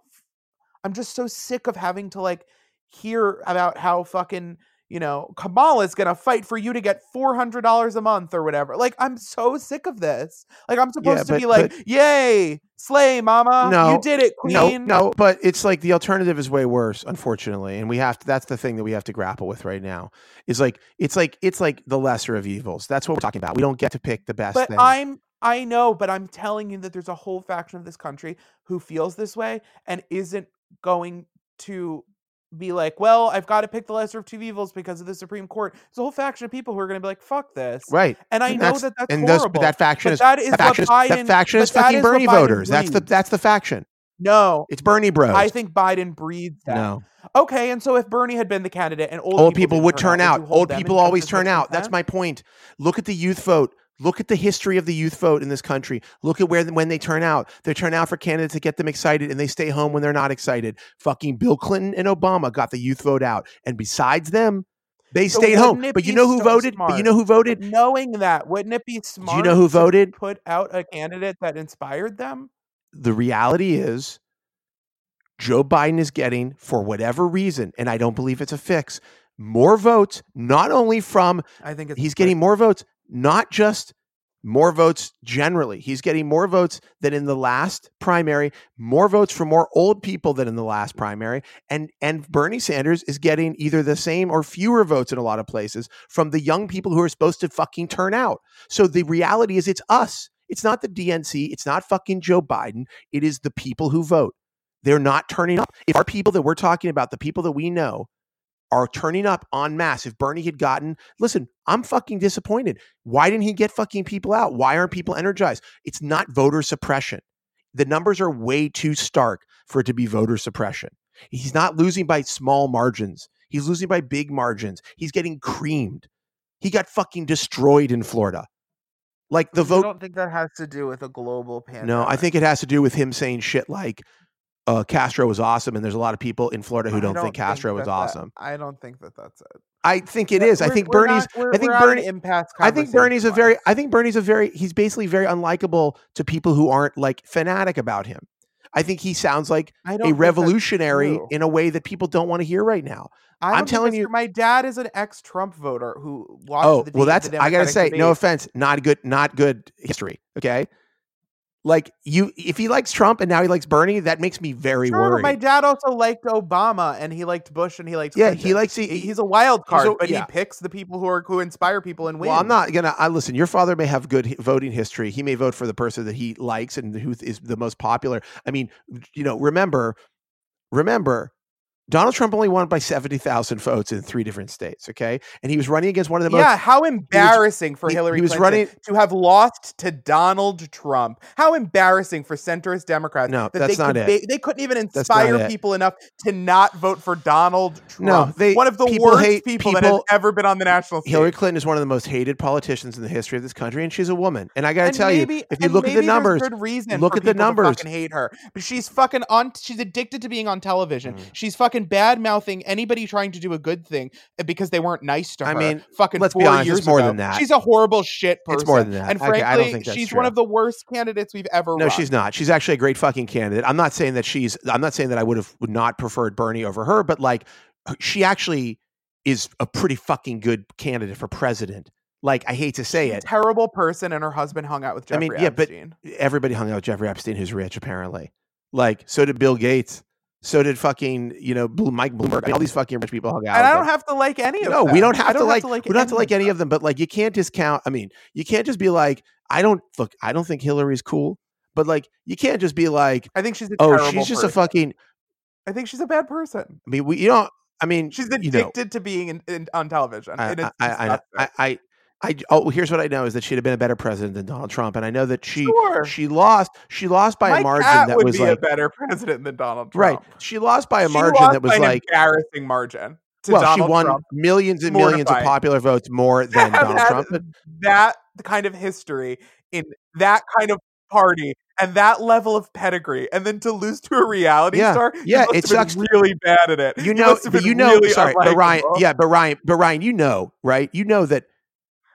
I'm just so sick of having to like hear about how fucking you know, Kamala's gonna fight for you to get four hundred dollars a month or whatever. Like, I'm so sick of this. Like, I'm supposed to but- be like, "Yay, slay, mama! No, you did it, No, queen." no, but it's like the alternative is way worse, unfortunately, and we have to. That's the thing that we have to grapple with right now. Is like it's like it's like the lesser of evils. That's what we're talking about. We don't get to pick the best But thing. I'm I know, but I'm telling you that there's a whole faction of this country who feels this way and isn't going to be like, well, I've got to pick the lesser of two evils because of the Supreme Court. There's a whole faction of people who are going to be like, fuck this. right. And I And know that's- that that's and those, horrible. but that faction but is that is that faction Biden. that faction is fucking is Bernie voters. That's the that's the faction. no. It's Bernie Bros. I think Biden breeds that. no. Okay, and so if Bernie had been the candidate and old, Old people didn't would turn out. would you Old people always turn out. That's my point. Look at the youth vote. Look at the history of the youth vote in this country. Look at where when they turn out. They turn out for candidates to get them excited, and they stay home when they're not excited. Fucking Bill Clinton and Obama got the youth vote out, and besides them, they So stayed home. But you know who so voted? But you know who voted? Knowing that, wouldn't it be smart? Do you know who voted? Put out a candidate that inspired them. the reality is Joe Biden is getting, for whatever reason, and I don't believe it's a fix, more votes, not only from, I think it's he's getting more votes, not just more votes generally. He's getting more votes than in the last primary, more votes from more old people than in the last primary. And and Bernie Sanders is getting either the same or fewer votes in a lot of places from the young people who are supposed to fucking turn out. So the reality is it's us. It's not the DNC, it's not fucking Joe Biden, it is the people who vote. They're not turning up. If our people that we're talking about, the people that we know, are turning up en masse. If Bernie had gotten, listen, I'm fucking disappointed. Why didn't he get fucking people out? Why aren't people energized? It's not voter suppression. The numbers are way too stark for it to be voter suppression. He's not losing by small margins. He's losing by big margins. He's getting creamed. He got fucking destroyed in Florida. Like the vote. I don't think that has to do with a global pandemic. no, I think it has to do with him saying shit like uh, Castro was awesome, and there's a lot of people in Florida who I don't, think Castro was that that- awesome. I don't think that that's it. I think it is. I think Bernie's. not- I think we're at an Bernie. impasse I think Bernie's a very. I think Bernie's a very. He's basically very unlikable to people who aren't like fanatic about him. I think he sounds like a revolutionary in a way that people don't want to hear right now. I I'm telling you- my dad is an ex-Trump voter who watched. Oh the well, that's. I gotta say, no offense, not good. Not good history. Okay. Like you, if he likes Trump and now he likes Bernie, that makes me very Sure, worried. my dad also liked Obama and he liked Bush and he likes yeah, Clinton. he likes. He- He, he's a wild he's a- card, but yeah. he picks the people who are who inspire people and win. Well, I'm not gonna. I listen. Your father may have good voting history. He may vote for the person that he likes and who is the most popular. I mean, you know, remember, remember, Donald Trump only won by seventy thousand votes in three different states. Okay, and he was running against one of the most. yeah, how embarrassing for he- Hillary he was Clinton running- to have lost to Donald Trump. How embarrassing for centrist Democrats No, that that's they not could it. ba- they couldn't even inspire people enough to not vote for Donald Trump. No, they- one of the people worst hate- people, that has ever been on the national stage. Hillary Clinton is one of the most hated politicians in the history of this country, and she's a woman. And I got to tell maybe- you, if you look at the numbers, good reason look at the people to numbers. fucking hate her, but she's fucking on. She's addicted to being on television. Mm. She's fucking bad mouthing anybody trying to do a good thing uh, because they weren't nice to her. I mean, fucking let's be four honest, it's years more ago. than that. She's a horrible shit person. It's more than that. And Okay, I don't frankly, think that's she's one of the worst candidates we've ever. No, run. she's not. She's actually a great fucking candidate. I'm not saying that she's. I'm not saying that I would have would not preferred Bernie over her, but like, she actually is a pretty fucking good candidate for president. Like, I hate to say She's a it, terrible person, and her husband hung out with I mean, yeah, but- everybody hung out with Jeffrey Epstein, who's rich apparently. Like, so did Bill Gates. So did fucking you know Mike Bloomberg. I mean, all these fucking rich people hung out. and I don't have to like any of no, them. No, we don't have to like, like we don't have to like any of them. But like, you can't discount. I mean, you can't just be like, I don't look. I don't think Hillary's cool. But like, you can't just be like, I think she's a oh, she's just a fucking. I think she's a bad person. I mean, we you don't. I mean, She's you know, addicted to being in, in, on television. I, and it's I, I, I. I, oh, here's what I know is that she'd have been a better president than Donald Trump, and I know that she Sure. she lost she lost by My a margin that would was be like a better president than Donald Trump. right. She lost by a She margin that was like embarrassing margin. To well, Donald she won Trump. millions and millions of popular votes more than Donald had Trump. That kind of history in that kind of party and that level of pedigree, and then to lose to a reality Yeah, star, yeah, you it sucks. really bad at it. you know, must have but been you know, really sorry, but Ryan, yeah, but Ryan, but Ryan, you know, right? You know that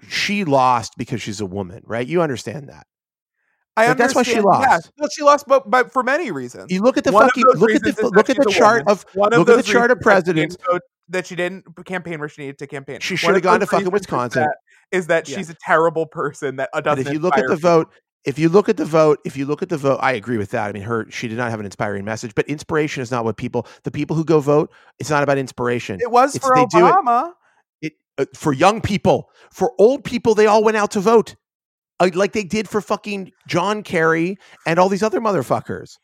she lost because she's a woman, right? You understand that. I Like, that's why she lost. Well, she lost, but, but for many reasons. You look at the One fucking look at the look at the chart of One of look at the chart of reasons that she didn't presidents. that she didn't campaign where she needed to campaign. She should have gone to fucking Wisconsin. that- Is that Yeah. she's a terrible person that doesn't. if you look at the vote, if you look at the vote, if you look at the vote, I agree with that. I mean, her she did not have an inspiring message, but inspiration is not what people the people who go vote. It's not about inspiration. it was it's- for they do it. Obama. Uh, for young people, for old people, they all went out to vote, uh, like they did for fucking John Kerry and all these other motherfuckers.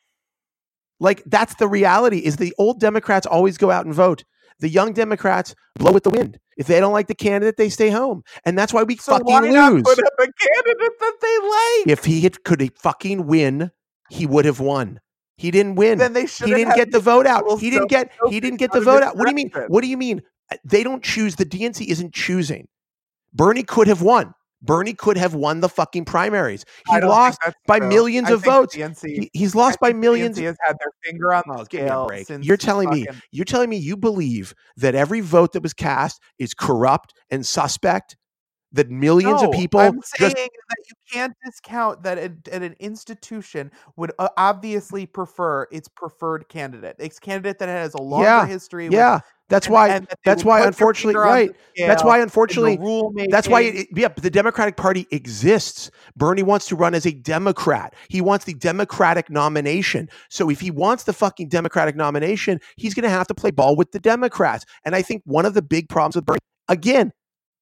Like that's the reality. Is the old Democrats always go out and vote. The young Democrats blow with the wind. If they don't like the candidate, they stay home, and that's why we So fucking why not lose. put up a candidate that they like? if he had, could he fucking win, he would have won. He didn't win. then they should. he didn't get the vote out. He didn't get. He didn't get the vote out. What do you mean? What do you mean? They don't choose. The DNC isn't choosing. Bernie could have won. Bernie could have won the fucking primaries. He I don't think lost by true. millions I of votes. DNC He- he's lost by millions. DNC has had their finger on the Oh, a scale break. since You're telling me you're telling me you believe that every vote that was cast is corrupt and suspect. That millions of people I'm saying that you can't discount that an, that an institution would uh, obviously prefer its preferred candidate, its candidate that has a longer Yeah, history. with- yeah. That's and- why. and that that's why, unfortunately, finger on the right. That's why, unfortunately. That's why, it, yeah, the Democratic Party exists. Bernie wants to run as a Democrat. He wants the Democratic nomination. So if he wants the fucking Democratic nomination, he's going to have to play ball with the Democrats. And I think one of the big problems with Bernie, again,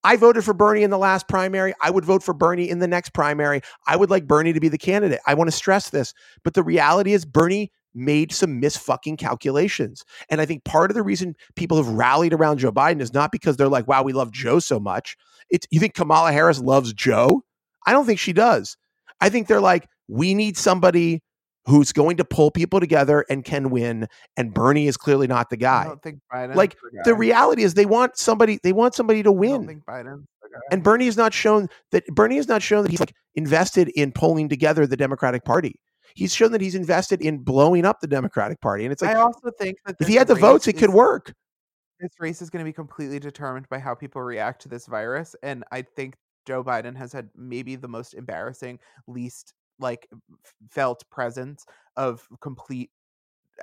I voted for Bernie in the last primary. I would vote for Bernie in the next primary. I would like Bernie to be the candidate. I want to stress this. But the reality is, Bernie made some misfucking calculations. And I think part of the reason people have rallied around Joe Biden is not because they're like, wow, we love Joe so much. It's you think Kamala Harris loves Joe? I don't think she does. I think they're like, we need somebody who's going to pull people together and can win. And Bernie is clearly not the I guy. don't think Biden. Like, The reality is they want somebody, they want somebody to I don't win. think Biden's the guy. And Bernie has not shown that Bernie has not shown that he's like invested in pulling together the Democratic Party. He's shown that he's invested in blowing up the Democratic Party. And it's like I also think that if he had the votes, it could work. This race is going to be completely determined by how people react to this virus, and I think Joe Biden has had maybe the most embarrassing, least like felt presence of complete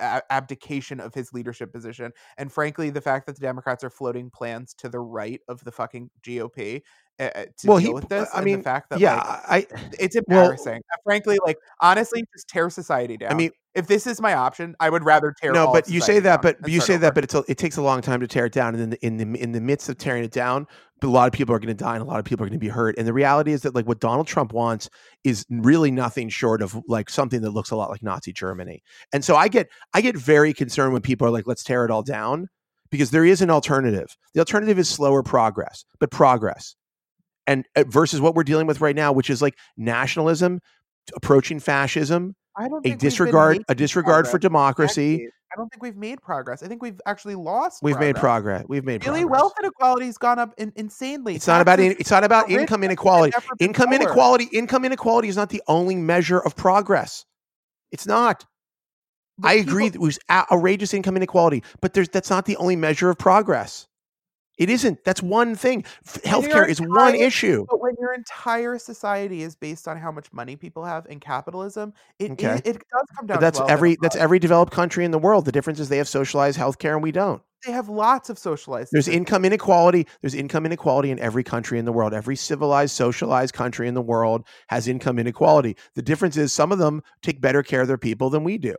abdication of his leadership position. And frankly, the fact that the Democrats are floating plans to the right of the fucking GOP uh, uh, to Well, deal he- with this, I mean, the fact that Yeah, like, I it's embarrassing. Frankly, like honestly, just tear society down. I mean, if this is my option, I would rather tear. no, but you say that, but you say over. that, but it's a, it takes a long time to tear it down, and then in the in the midst of tearing it down, a lot of people are going to die, and a lot of people are going to be hurt. And the reality is that like what Donald Trump wants is really nothing short of like something that looks a lot like Nazi Germany. And so I get I get very concerned when people are like, let's tear it all down, because there is an alternative. The alternative is slower progress, but progress. And uh, versus what we're dealing with right now, which is like nationalism approaching fascism, I don't a think we've been disregard a disregard for democracy. decades. I don't think we've made progress. I think we've actually lost. We've made progress. We've made Really, progress. wealth inequality's gone up in, insanely. It's not about in, it's not about income inequality. Income lower. inequality income inequality is not the only measure of progress. It's not. But I agree people- that it was outrageous income inequality, but there's that's not the only measure of progress. It isn't. That's one thing. Healthcare is one issue. But when your entire society is based on how much money people have in capitalism, it Okay. it, it does come down. But that's to every that's every developed country in the world. The difference is they have socialized healthcare and we don't. They have lots of socialized. There's income inequality. There's income inequality in every country in the world. Every civilized, socialized country in the world has income inequality. The difference is some of them take better care of their people than we do.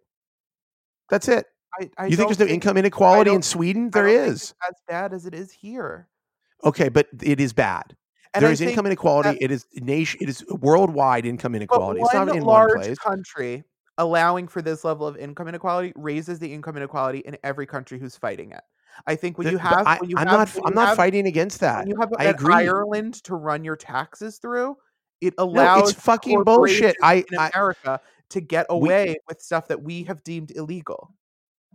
That's it. I, I you think there's no income inequality in Sweden? I There it's as bad as it is here. Okay, but it is bad. And there I is income inequality. it is nation. It is worldwide income inequality. It's not in one large place. country allowing for this level of income inequality raises the income inequality in every country who's fighting it. I think when Th- you have, I, when you am have, not. I'm not have- fighting against that. When you have I agree. Ireland to run your taxes through, it No, allows it's fucking bullshit. I, in I America to get away with stuff that we have deemed illegal.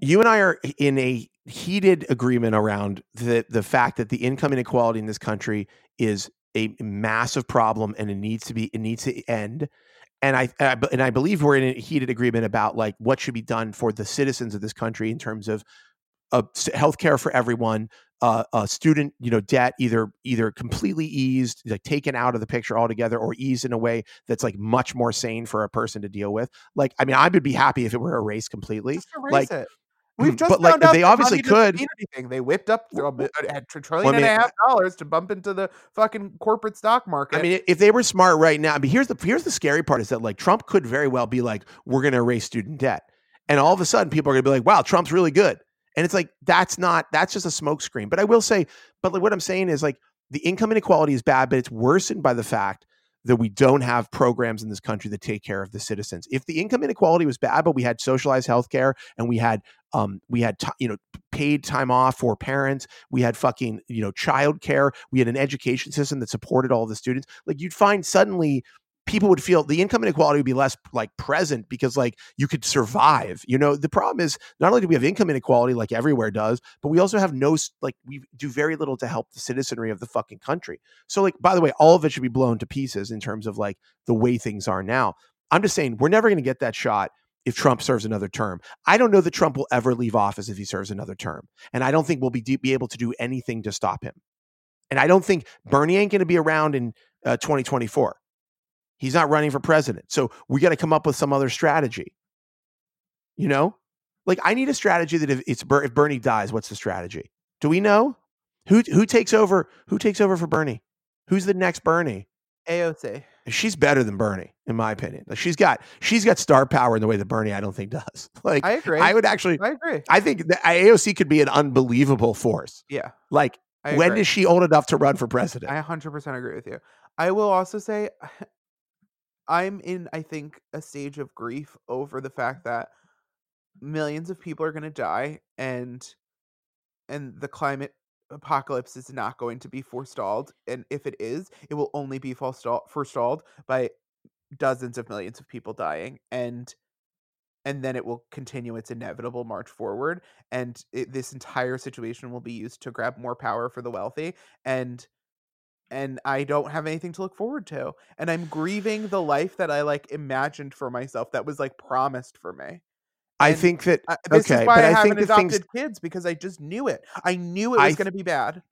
You and I are in a heated agreement around the the fact that the income inequality in this country is a massive problem and it needs to be it needs to end. And I, and I believe we're in a heated agreement about like what should be done for the citizens of this country in terms of of health care for everyone, uh, uh, student you know debt either either completely eased like taken out of the picture altogether or eased in a way that's like much more sane for a person to deal with like i mean i would be happy if it were erased completely erase like it. We've mm, just but, like, found out they obviously could- mean anything. They whipped up a, a tr- trillion Well, I and a half dollars to bump into the fucking corporate stock market. I mean, if they were smart right now, I mean, here's the here's the scary part is that like Trump could very well be like, we're going to erase student debt, and all of a sudden people are going to be like, wow, Trump's really good, and it's like that's not that's just a smokescreen. But I will say, but like what I'm saying is like the income inequality is bad, but it's worsened by the fact that we don't have programs in this country that take care of the citizens. If the income inequality was bad, but we had socialized health care and we had um we had ti- you know paid time off for parents, we had fucking you know childcare, we had an education system that supported all the students. Like you'd find suddenly people would feel the income inequality would be less like present because like you could survive. You know, the problem is not only do we have income inequality like everywhere does, but we also have no like we do very little to help the citizenry of the fucking country. So like by the way, all of it should be blown to pieces in terms of like the way things are now. I'm just saying we're never going to get that shot if Trump serves another term. I don't know that Trump will ever leave office if he serves another term. And I don't think we'll be, be able to do anything to stop him. And I don't think Bernie ain't going to be around in uh, 2024. He's not running for president. So we got to come up with some other strategy. You know? Like I need a strategy that if it's Ber- if Bernie dies, what's the strategy? Do we know? Who who takes over? Who takes over for Bernie? Who's the next Bernie? AOC. She's better than Bernie, in my opinion. Like she's got she's got star power in the way that Bernie I don't think does. Like I agree. I would actually I agree. I think that AOC could be an unbelievable force. Yeah. Like when is she old enough to run for president? I 100% agree with you. I will also say I'm in I think a stage of grief over the fact that millions of people are going to die and and the climate apocalypse is not going to be forestalled and if it is it will only be forestalled by dozens of millions of people dying and and then it will continue its inevitable march forward and it, this entire situation will be used to grab more power for the wealthy and and I don't have anything to look forward to. And I'm grieving the life that I like imagined for myself that was like promised for me. I and think that I, this okay, is why but I, I, haven't think that things adopted kids because I just knew it. I knew it was th- going to be bad.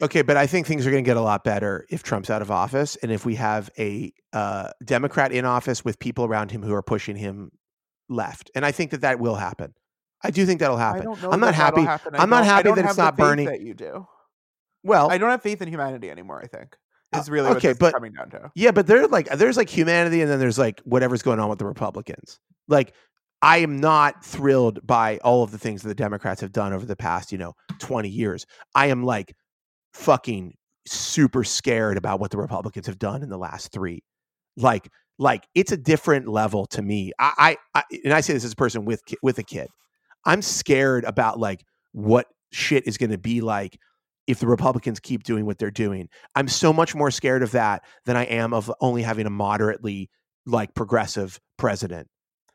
Okay, but I think things are going to get a lot better if Trump's out of office, and if we have a uh, Democrat in office with people around him who are pushing him left, and I think that that will happen. I do think that'll I happen. don't know. I'm not happy- I I'm not happy that it's not Bernie. That you do. Well, I don't have faith in humanity anymore. I think Uh, is really what okay, but- coming down to. yeah, but there's like there's like humanity, and then there's like whatever's going on with the Republicans. Like I am not thrilled by all of the things that the Democrats have done over the past, you know, 20 years. I am like fucking super scared about what the Republicans have done in the last three. Like, like it's a different level to me. I, I, I and I say this as a person with with a kid. I'm scared about like what shit is going to be like if the Republicans keep doing what they're doing. I'm so much more scared of that than I am of only having a moderately like progressive president.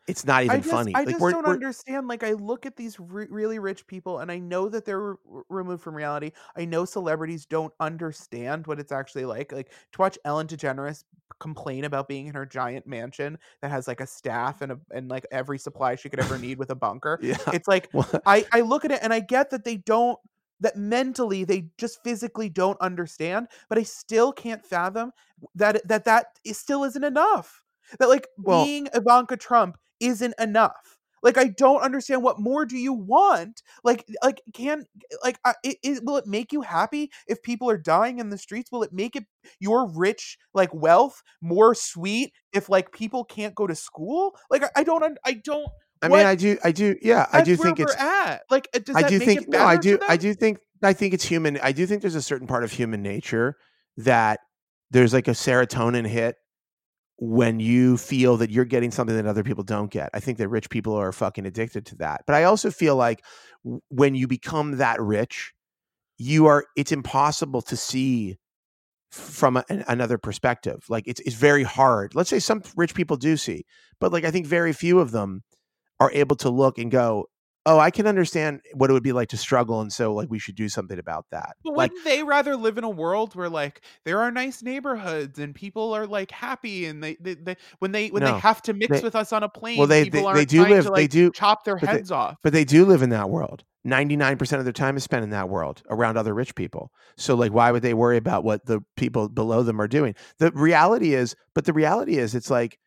It's not even I just, funny. I like just we're, don't we're- understand. Like, I look at these re- really rich people, and I know that they're r- r- removed from reality. I know celebrities don't understand what it's actually like. Like to watch Ellen DeGeneres complain about being in her giant mansion that has like a staff and a, and like every supply she could ever need with a bunker. yeah. It's like Well, I I look at it and I get that they don't that mentally they just physically don't understand, but I still can't fathom that that that is, still isn't enough. That like Well- being Ivanka Trump isn't enough. Like I don't understand what more do you want? Like like can like it, it, will it make you happy if people are dying in the streets? Will it make it your rich like wealth more sweet if like people can't go to school? Like I, I don't I don't I what- mean, I do, I do, yeah, I do think it's. at. Like, uh, does I that do make think it no, I do, I do think, I think it's human. I do think there's a certain part of human nature that there's like a serotonin hit when you feel that you're getting something that other people don't get. I think that rich people are fucking addicted to that. But I also feel like when you become that rich, you are. It's impossible to see from a, an, another perspective. Like it's it's very hard. Let's say some rich people do see, but like I think very few of them are able to look and go, "Oh, I can understand what it would be like to struggle," and so like we should do something about that. But like wouldn't they rather live in a world where like there are nice neighborhoods and people are like happy and they, they, they when they when No, they have to mix they- with us on a plane, they- people they- aren't they do live- to they do- chop their they- heads off. but they do live in that world. 99% of their time is spent in that world around other rich people. So like why would they worry about what the people below them are doing? The reality is, but the reality is it's like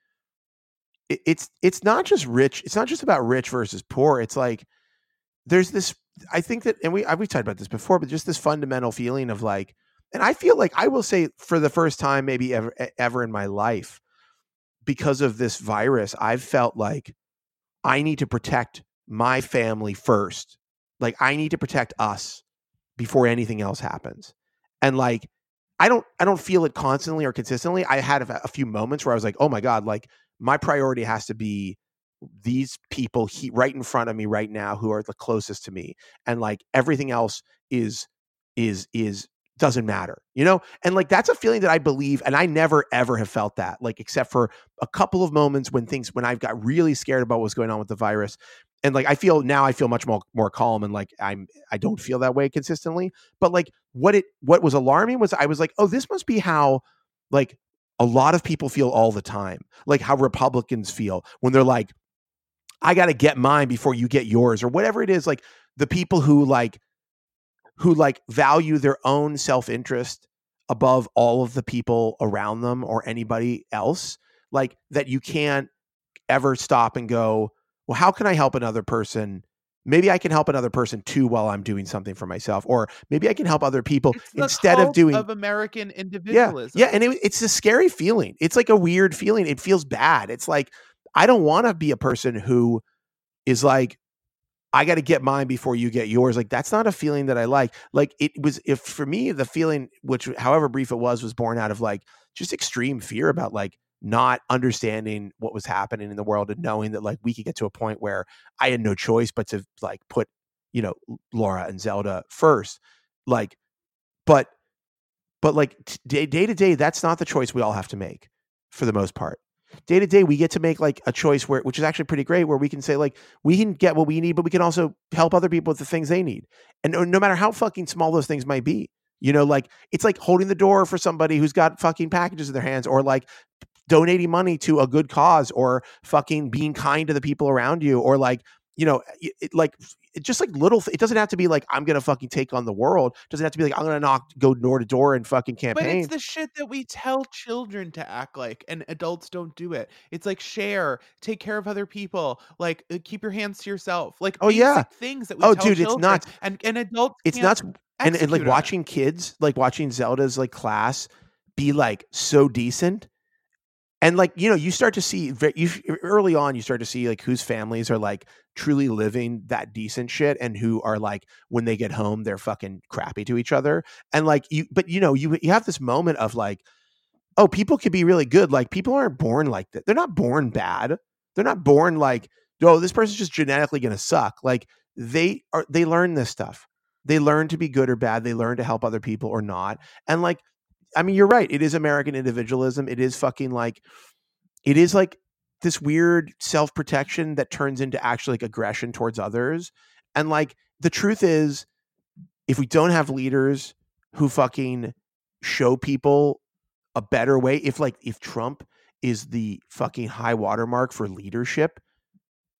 it, it's it's not just rich, it's not just about rich versus poor. It's like there's this I think that and we we talked about this before, but just this fundamental feeling of like and I feel like I will say for the first time maybe ever ever in my life because of this virus, I've felt like I need to protect my family first like I need to protect us before anything else happens. And like I don't I don't feel it constantly or consistently. I had a, a few moments where I was like, "Oh my god, like my priority has to be these people he, right in front of me right now who are the closest to me and like everything else is is is doesn't matter you know and like that's a feeling that i believe and i never ever have felt that like except for a couple of moments when things when i've got really scared about what's going on with the virus and like I feel now I feel much more more calm and like I'm I don't feel that way consistently. But like what it what was alarming was I was like, oh, this must be how like a lot of people feel all the time. Like how Republicans feel when they're like, I gotta get mine before you get yours, or whatever it is, like the people who like who like value their own self-interest above all of the people around them or anybody else, like that you can't ever stop and go, well, how can I help another person? Maybe I can help another person too while I'm doing something for myself, or maybe I can help other people instead of doing of American individualism. Yeah, yeah, and it, it's a scary feeling. It's like a weird feeling. It feels bad. It's like I don't want to be a person who is like, I got to get mine before you get yours. Like that's not a feeling that I like. Like it was if for me the feeling, which however brief it was, was born out of like just extreme fear about like not understanding what was happening in the world and knowing that like we could get to a point where I had no choice but to like put, you know, Laura and Zelda first. Like, but, but like day, to day, that's not the choice we all have to make for the most part. Day to day, we get to make like a choice where, which is actually pretty great, where we can say like we can get what we need, but we can also help other people with the things they need, and no, no matter how fucking small those things might be. You know, like it's like holding the door for somebody who's got fucking packages in their hands, or like donating money to a good cause or fucking being kind to the people around you or like you know it, like it just like little it doesn't have to be like i'm gonna fucking take on the world. It doesn't have to be like i'm gonna knock go door to door and fucking campaign but it's the shit that we tell children to act like and adults don't do it. It's like share take care of other people like uh, keep your hands to yourself like oh yeah. things that we oh dude it's not and and adults it's not and, and like watching kids like watching zelda's like class be like so decent and like you know you start to see you early on you start to see like whose families are like truly living that decent shit and who are like when they get home they're fucking crappy to each other. And like you but you know you you have this moment of like oh people could be really good. Like people aren't born like that they're not born bad. They're not born like oh this person's just genetically going to suck. Like they are they learn this stuff. They learn to be good or bad. They learn to help other people or not. And like I mean, you're right. It is American individualism. It is fucking like, it is like this weird self protection that turns into actually like aggression towards others. And like, the truth is, if we don't have leaders who fucking show people a better way, if like, if Trump is the fucking high watermark for leadership,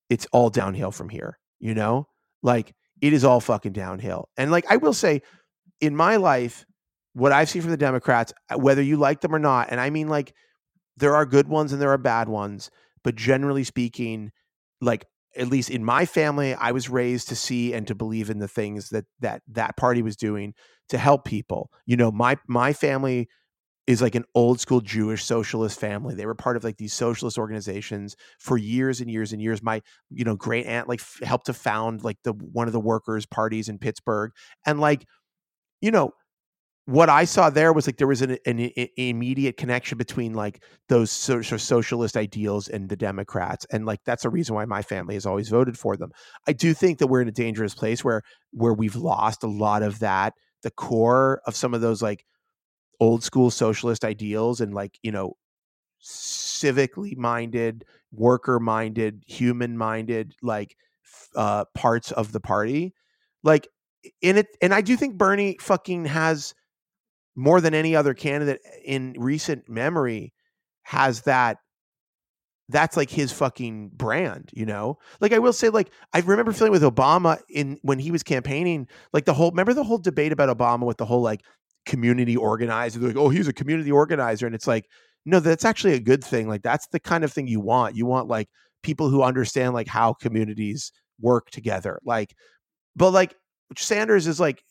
it's all downhill from here, you know? Like, it is all fucking downhill. And like, I will say, in my life, what I've seen from the Democrats, uh, whether you like them or not, and I mean like there are good ones and there are bad ones, but generally speaking, like at least in my family, I was raised to see and to believe in the things that that that party was doing to help people. You know, my my family is like an old school Jewish socialist family. They were part of like these socialist organizations for years and years and years. My, you know, great aunt like f- helped to found like the one of the workers parties in Pittsburgh. And like, you know, what I saw there was like there was an, an, an immediate connection between like those social socialist ideals and the Democrats, and like that's a reason why my family has always voted for them. I do think that we're in a dangerous place where where we've lost a lot of that, the core of some of those like old school socialist ideals, and like you know civically minded, worker minded, human minded, like uh, parts of the party, like in it. And I do think Bernie fucking has more than any other candidate in recent memory has that that's like his fucking brand, you know? Like I will say, like, I remember feeling with Obama in when he was campaigning, like the whole remember the whole debate about Obama with the whole like community organizer. They're like, oh, he's a community organizer. And it's like, no, that's actually a good thing. Like that's the kind of thing you want. You want like people who understand like how communities work together. Like, but like Sanders is like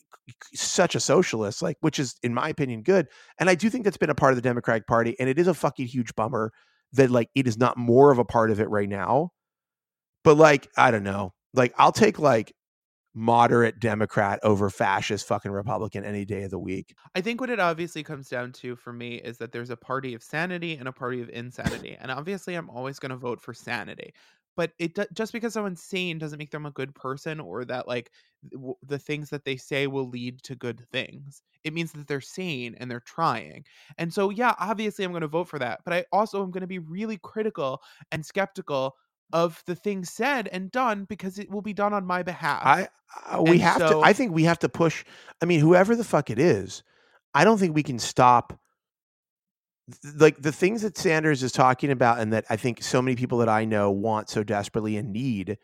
such a socialist, like, which is in my opinion good. And I do think that's been a part of the Democratic Party. And it is a fucking huge bummer that like it is not more of a part of it right now. But like, I don't know. Like, I'll take like moderate Democrat over fascist fucking Republican any day of the week. I think what it obviously comes down to for me is that there's a party of sanity and a party of insanity. And obviously, I'm always going to vote for sanity. But it just because someone's sane doesn't make them a good person or that like w- the things that they say will lead to good things. It means that they're sane and they're trying. And so, yeah, obviously, I'm going to vote for that. But I also am going to be really critical and skeptical of the things said and done because it will be done on my behalf. I uh, we And have to. I think we have to push. I mean, whoever the fuck it is, I don't think we can stop. Like the things that Sanders is talking about, and that I think so many people that I know want so desperately and need,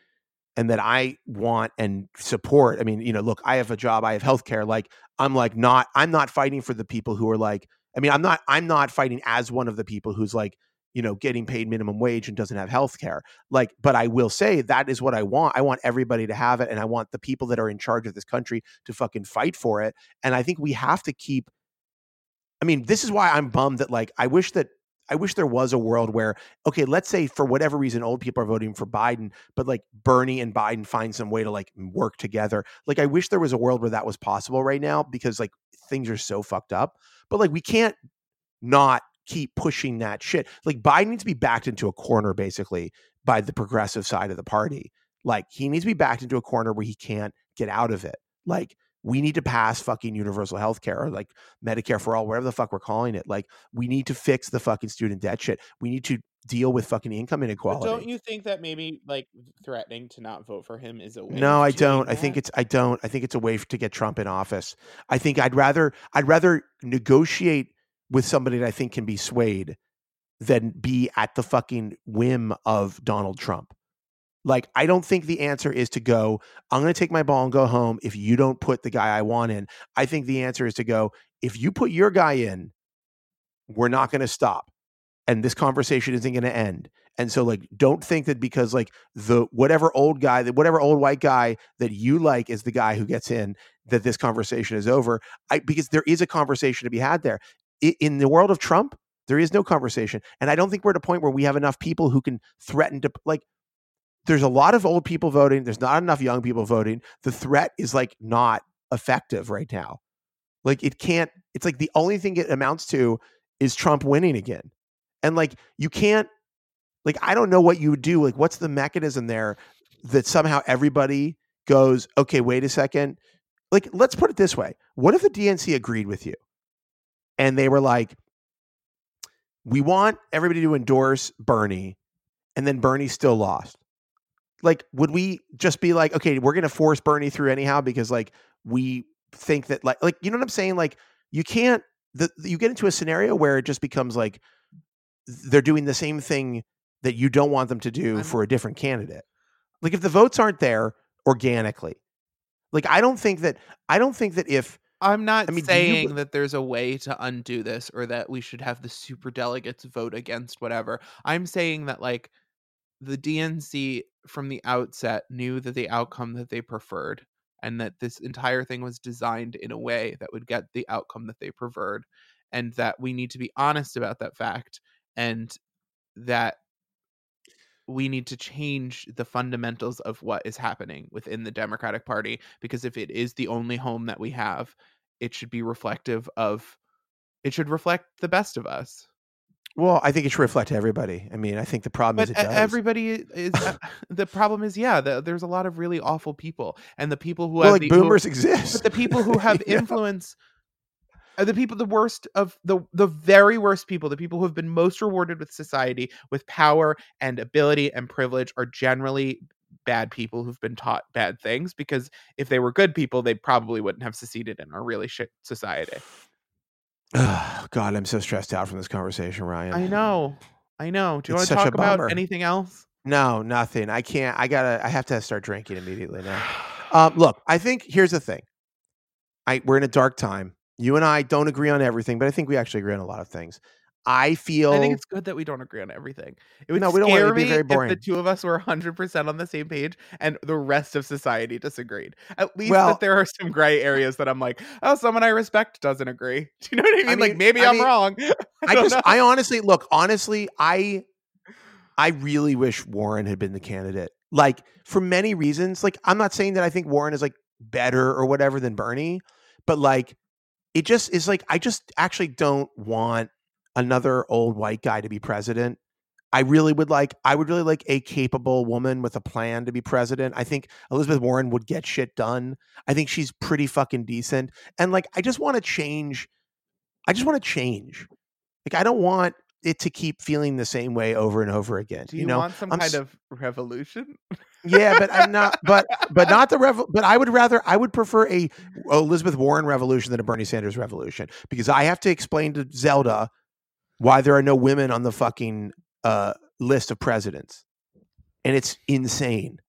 and that I want and support. I mean, you know, look, I have a job, I have healthcare. Like, I'm like not. I'm not fighting for the people who are like. I mean, I'm not. I'm not fighting as one of the people who's like, you know, getting paid minimum wage and doesn't have healthcare like but i will say that is what i want i want everybody to have it and i want the people that are in charge of this country to fucking fight for it and i think we have to keep i mean this is why i'm bummed that like i wish that i wish there was a world where okay let's say for whatever reason old people are voting for biden but like bernie and biden find some way to like work together like i wish there was a world where that was possible right now because like things are so fucked up but like we can't not keep pushing that shit. Like Biden needs to be backed into a corner basically by the progressive side of the party. Like he needs to be backed into a corner where he can't get out of it. Like we need to pass fucking universal health care or like Medicare for all, whatever the fuck we're calling it. Like we need to fix the fucking student debt shit. We need to deal with fucking income But inequality. don't you think that maybe like threatening to not vote for him is a way? No, I don't. I think it's I don't. I think it's a way to get Trump in office. I think I'd rather I'd rather negotiate with somebody that I think can be swayed than be at the fucking whim of Donald Trump. Like I don't think the answer is to go, I'm going to take my ball and go home if you don't put the guy I want in. I think the answer is to go, if you put your guy in, we're not going to stop and this conversation isn't going to end. And so like don't think that because like the whatever old guy that whatever old white guy that you like is the guy who gets in that this conversation is over. I because there is a conversation to be had there. I, in the world of Trump, there is no conversation. And I don't think we're at a point where we have enough people who can threaten to like there's a lot of old people voting, there's not enough young people voting. The threat is like not effective right now. Like it can't it's like the only thing it amounts to is Trump winning again. And like you can't like I don't know what you would do. Like what's the mechanism there that somehow everybody goes, "Okay, wait a second. Like let's put it this way. What if the DNC agreed with you? And they were like, "We want everybody to endorse Bernie." And then Bernie still lost. Like would we just be like, "Okay, we're going to force Bernie through anyhow because like we think that like like you know what I'm saying? Like you can't the, you get into a scenario where it just becomes like they're doing the same thing that you don't want them to do I'm- for a different candidate. Like if the votes aren't there organically, like I don't think that I don't think that if I'm not I mean, do you- saying that there's a way to undo this or that we should have the super delegates vote against whatever. I'm saying that like the DNC from the outset knew that the outcome that they preferred and that this entire thing was designed in a way that would get the outcome that they preferred and that we need to be honest about that fact and that we need to change the fundamentals of what is happening within the Democratic Party because if it is the only home that we have, it should be reflective of it should reflect the best of us. Well, I think it should reflect everybody. I mean, I think the problem But is it does. everybody is uh, the problem is yeah, the, there's a lot of really awful people and the people who well, have like the, who- boomers exist. but the people who have know? influence are the people the worst of the the very worst people the people who have been most rewarded with society with power and ability and privilege are generally bad people who've been taught bad things because if they were good people they probably wouldn't have seceded in our really shit society God, I'm so stressed out from this conversation, Ryan. i know I know. Do you It's want to talk about anything else? No, nothing. I can't. I gotta. I have to start drinking immediately now. Um, look, I think here's the thing. I we're in a dark time. You and I don't agree on everything, but I think we actually agree on a lot of things. I feel. I think it's good that we don't agree on everything. It would No, we don't want it to be very if boring. the two of us were 100% on the same page and the rest of society disagreed. At least Well- that there are some gray areas that I'm like, oh, someone I respect doesn't agree. Do you know what I mean? I like maybe I I'm mean, wrong. I don't just. know. I honestly look. Honestly, I. I really wish Warren had been the candidate. Like for many reasons. Like I'm not saying that I think Warren is like better or whatever than Bernie, but like it just is like I just actually don't want another old white guy to be president. I really would like I would really like a capable woman with a plan to be president. I think Elizabeth Warren would get shit done. I think she's pretty fucking decent. And like I just want to change I just want to change. Like I don't want it to keep feeling the same way over and over again. Do you, you, know? want some I'm kind of revolution? Yeah, but I'm not but but not the rev but I would rather I would prefer a Elizabeth Warren revolution than a Bernie Sanders revolution because I have to explain to Zelda why there are no women on the fucking uh, list of presidents. And it's insane.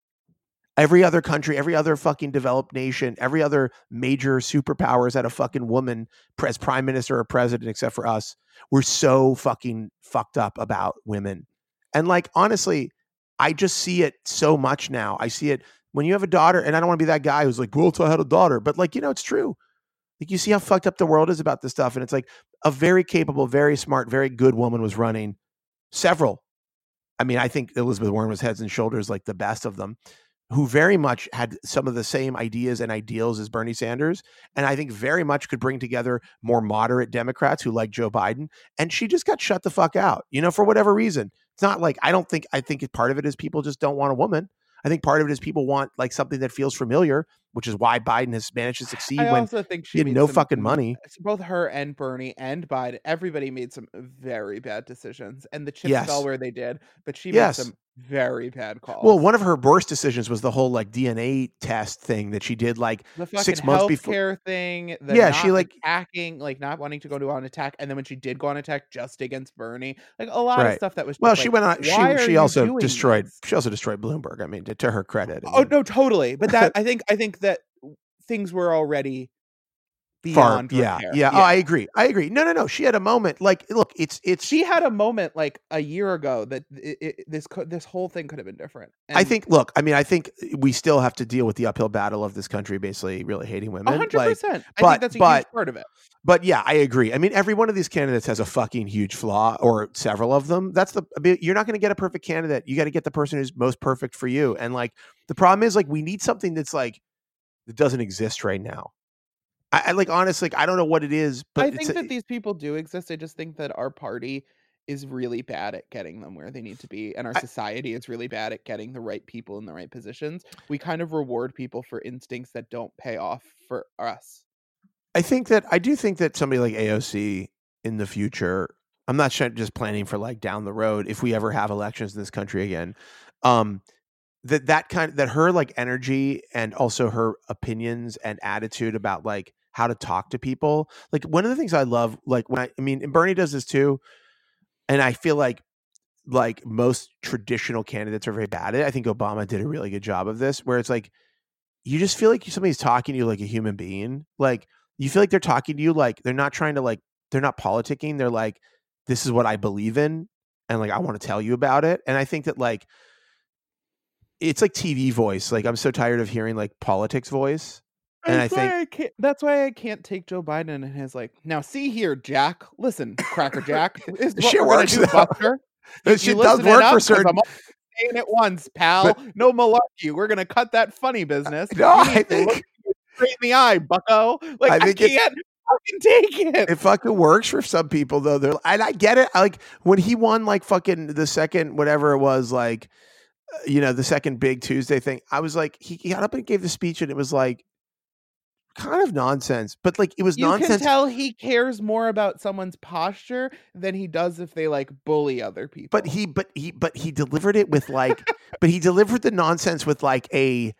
Every other country, every other fucking developed nation, every other major superpower has had a fucking woman as prime minister or president, except for us. We're so fucking fucked up about women. And like, honestly, I just see it so much now. I see it when you have a daughter, and I don't want to be that guy who's like, well, I had a daughter, but like, you know, it's true. Like, you see how fucked up the world is about this stuff. And it's like a very capable, very smart, very good woman was running several. I mean, I think Elizabeth Warren was heads and shoulders like the best of them, who very much had some of the same ideas and ideals as Bernie Sanders. And I think very much could bring together more moderate Democrats who like Joe Biden. And she just got shut the fuck out, you know, for whatever reason. It's not like I don't think I think part of it is people just don't want a woman. I think part of it is people want like something that feels familiar, which is why Biden has managed to succeed I when also think she he had no some fucking money. Uh, both her and Bernie and Biden, everybody made some very bad decisions, and the chips Yes. fell where they did. But she Yes. made some very bad calls. Well, one of her worst decisions was the whole like DNA test thing that she did like six months before- thing. The Yeah, she, like- attacking, like not wanting to go to an attack, and then when she did go on attack, just against Bernie, like a lot of stuff that was. Well, she like, went on. She she also destroyed. this? She also destroyed Bloomberg. I mean, to, to her oh, credit. Oh mean, no, totally. But that I think I think that things were already far. beyond Yeah, repair. yeah. Oh, I agree. I agree. No, no, no. She had a moment. Like, look, it's it's. she had a moment like a year ago that it, it, this could this whole thing could have been different. I think. Look, I mean, I think eh, we still have to deal with the uphill battle of this country basically really hating women. hundred Like, percent. I but- think that's a but- huge part of it. but yeah, I agree. I mean, every one of these candidates has a fucking huge flaw, or several of them. That's the. I mean, you're not going to get a perfect candidate. You got to get the person who's most perfect for you. And like, the problem is, like, we need something that's like that doesn't exist right now. I, I like honestly, like, I don't know what it is, but I think that these people do exist. I just think that our party is really bad at getting them where they need to be, and our I- society is really bad at getting the right people in the right positions. We kind of reward people for instincts that don't pay off for us. I think that I do think that somebody like AOC in the future, I'm not just planning for like down the road if we ever have elections in this country again. Um, that that kind that her like energy and also her opinions and attitude about like how to talk to people. Like one of the things I love, like when I, I mean, and Bernie does this too, and I feel like like most traditional candidates are very bad at it. I think Obama did a really good job of this, where it's like you just feel like somebody's talking to you like a human being. Like you feel like they're talking to you like they're not trying to like they're not politicking. They're like, this is what I believe in, and like I want to tell you about it. And I think that like it's like TV voice. Like I'm so tired of hearing like politics voice. And I That's think- why I can't, that's why I can't take Joe Biden and his like. Now, see here, Jack. Listen, Cracker Jack. Is This what shit we're works, do. Buster. Shit does work for certain. I'm saying it once, pal. no malarkey. We're gonna cut that funny business. No, I think- straight in the eye, Bucko. Like I, think it- can't fucking take it. it fucking works for some people though. They're and I get it. I Like when he won like fucking the second whatever it was like you know the second big Tuesday thing. I was like he, he got up and gave the speech and it was like kind of nonsense, but like it was you nonsense. can tell he cares more about someone's posture than he does if they like bully other people. but he but he but he delivered it with like but he delivered the nonsense with like a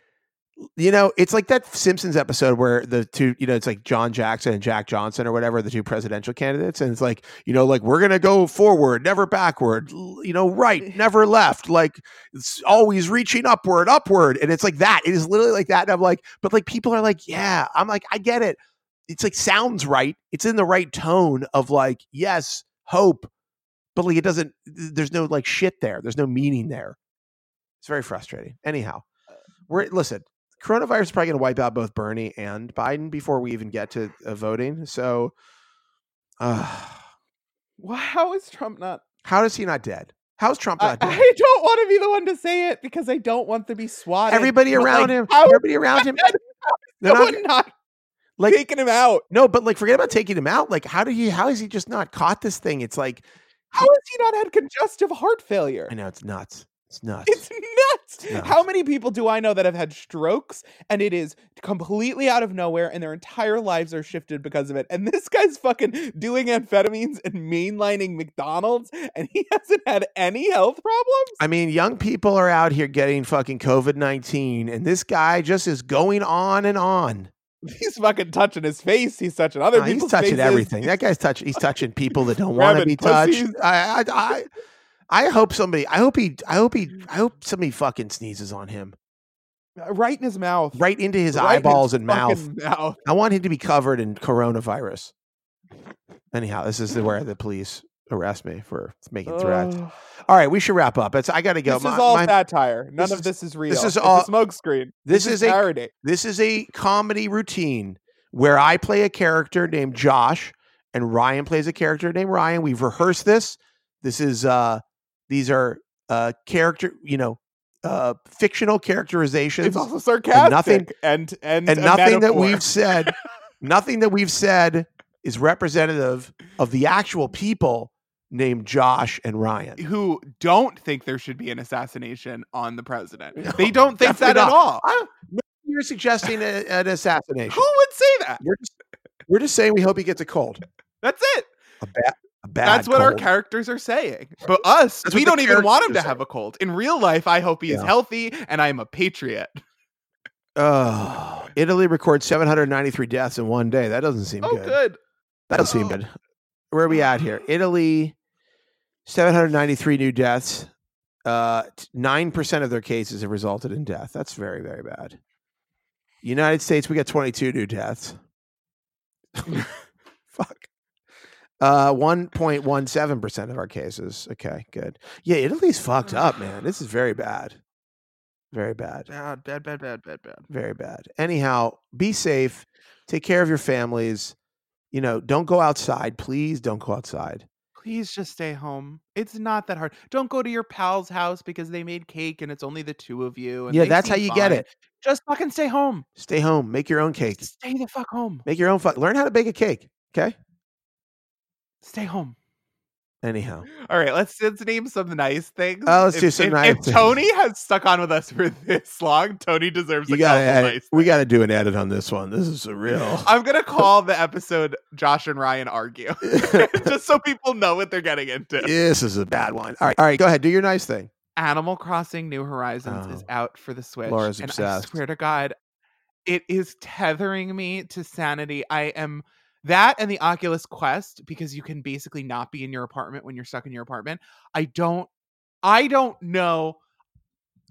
You know, it's like that Simpsons episode where the two, you know, it's like John Jackson and Jack Johnson or whatever, the two presidential candidates. And it's like, you know, like we're going to go forward, never backward, you know, right, never left. Like it's always reaching upward, upward. And it's like that. It is literally like that. And I'm like, but like people are like, yeah, I'm like, I get it. It's like sounds right. It's in the right tone of like, yes, hope. But like it doesn't, there's no like shit there. There's no meaning there. It's very frustrating. Anyhow, uh, we're listen. Coronavirus is probably going to wipe out both Bernie and Biden before we even get to uh, voting. So, uh, Why, how is Trump not? how is he not dead? How's Trump I, not dead? I don't want to be the one to say it because I don't want to be swatted. everybody around like, him, everybody around him, they're not not like taking him out? no, but like forget about taking him out. Like how did he? How has he just not caught this thing? It's like How has he not had congestive heart failure? I know it's nuts. It's nuts. It's nuts. nuts. How many people do I know that have had strokes and it is completely out of nowhere and their entire lives are shifted because of it? And this guy's fucking doing amphetamines and mainlining McDonald's and he hasn't had any health problems? I mean, young people are out here getting fucking COVID nineteen, and this guy just is going on and on. He's fucking touching his face. He's touching other Uh, he's touching faces. everything. That guy's touching. He's touching people that don't want to be touched. I, I, I, I hope somebody. I hope he. I hope he. I hope somebody fucking sneezes on him Uh, right in his mouth. right into his Right in his eyeballs and mouth. mouth. I want him to be covered in coronavirus. Anyhow, this is where the police arrest me for making threats. Ugh. All right, we should wrap up. It's. I got to go. This My- is all my- satire. None this of is- this is real. this is all- a smoke screen. this is a- parody. This is a comedy routine where I play a character named Josh and Ryan plays a character named Ryan. We've rehearsed this. This is uh these are uh character, you know, uh fictional characterizations It's also sarcastic nothing- and and and nothing that we've said nothing that we've said is representative of the actual people named Josh and Ryan. Who don't think there should be an assassination on the president? No, they don't think that definitely at all. I- You're suggesting a, an assassination. Who would say that? We're just, we're just saying we hope he gets a cold. That's it. A bad bad That's what our characters are saying. But us, That's we don't even want him to have a cold. In real life, I hope he is healthy and I'm a patriot. Oh, Italy records 793 deaths in one day. That doesn't seem Oh, good. good. That doesn't seem Oh. good. Where are we at here? Italy, 793 new deaths. Uh, 9% of their cases have resulted in death. That's very, very bad. United States, we got 22 new deaths. Fuck. Uh, 1.17% of our cases. Okay, good. Yeah, Italy's fucked up, man. This is very bad. Very bad. Bad, bad, bad, bad, bad, bad. very bad. Anyhow, be safe. Take care of your families. You know, don't go outside. Please don't go outside. Please just stay home. It's not that hard. Don't go to your pal's house because they made cake and it's only the two of you. And yeah, that's how you get it. Just fucking stay home. Stay home. Make your own cake. Stay the fuck home. Make your own fuck. Learn how to bake a cake. Okay. Stay home. Anyhow, All right, let's let's name some nice things. Oh, let's if, do some if, nice If things. Tony has stuck on with us for this long, Tony deserves you a got to couple nice. We got to do an edit on this one. This is a real. I'm gonna call the episode "Josh and Ryan Argue," just so people know what they're getting into. this is a bad one. All right. All right. Go ahead. Do your nice thing. Animal Crossing New Horizons is Oh. out for the Switch. Laura's and obsessed. I swear to God, it is tethering me to sanity. I am that and the Oculus Quest because you can basically not be in your apartment when you're stuck in your apartment. I don't I don't know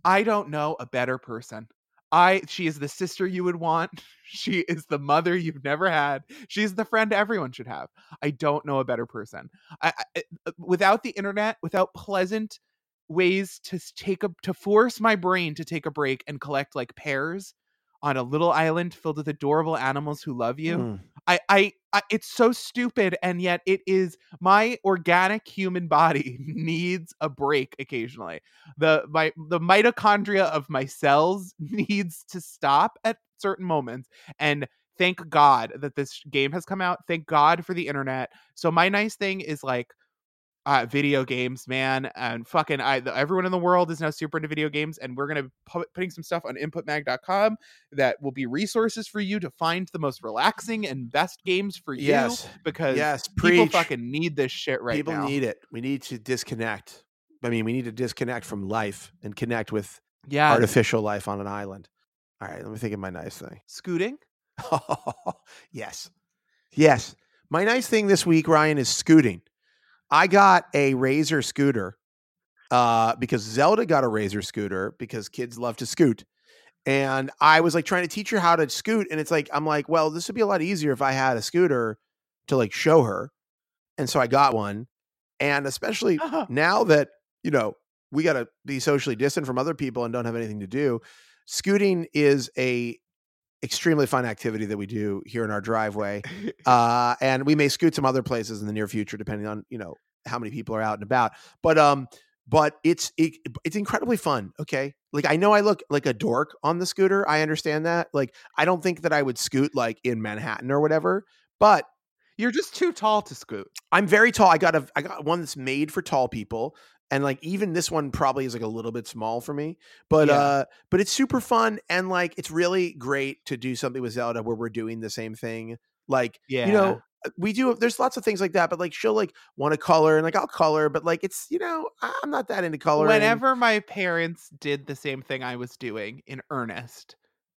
I don't know a better person. I she is the sister you would want. She is the mother you've never had. She's the friend everyone should have. I don't know a better person. I, I uh, without the internet, without pleasant ways to take a to force my brain to take a break and collect like pears on a little island filled with adorable animals who love you. Mm. I, I, I, it's so stupid, and yet it is. My organic human body needs a break occasionally. The my the mitochondria of my cells needs to stop at certain moments, and thank God that this game has come out. Thank God for the internet. So my nice thing is like. Uh, video games, man, and fucking, I the, everyone in the world is now super into video games, and we're gonna be pu- putting some stuff on inputmag.com that will be resources for you to find the most relaxing and best games for you Yes. because Yes. people Preach. fucking need this shit right People now. People need it. We need to disconnect. I mean, we need to disconnect from life and connect with yeah, artificial life on an island. All right, let me think of my nice thing. Scooting. yes. Yes. My nice thing this week, Ryan, is scooting. I got a Razor scooter uh, because Zelda got a Razor scooter because kids love to scoot. And I was like trying to teach her how to scoot. And it's like, I'm like, well, this would be a lot easier if I had a scooter to like show her. And so I got one. And especially now that, you know, we got to be socially distant from other people and don't have anything to do, scooting is a extremely fun activity that we do here in our driveway. Uh, and we may scoot some other places in the near future, depending on, you know, how many people are out and about. But um, but it's it, it's incredibly fun. Okay, like I know I look like a dork on the scooter. I understand that. Like I don't think that I would scoot like in Manhattan or whatever. But You're just too tall to scoot. I'm very tall. I got a I got one that's made for tall people. And like even this one probably is like a little bit small for me. But Yeah. uh but it's super fun and like it's really great to do something with Zelda where we're doing the same thing. Like Yeah. you know, uh, we do there's lots of things like that, but like she'll like want to color and like I'll color, but like it's you know, I'm not that into color Whenever my parents did the same thing I was doing in earnest,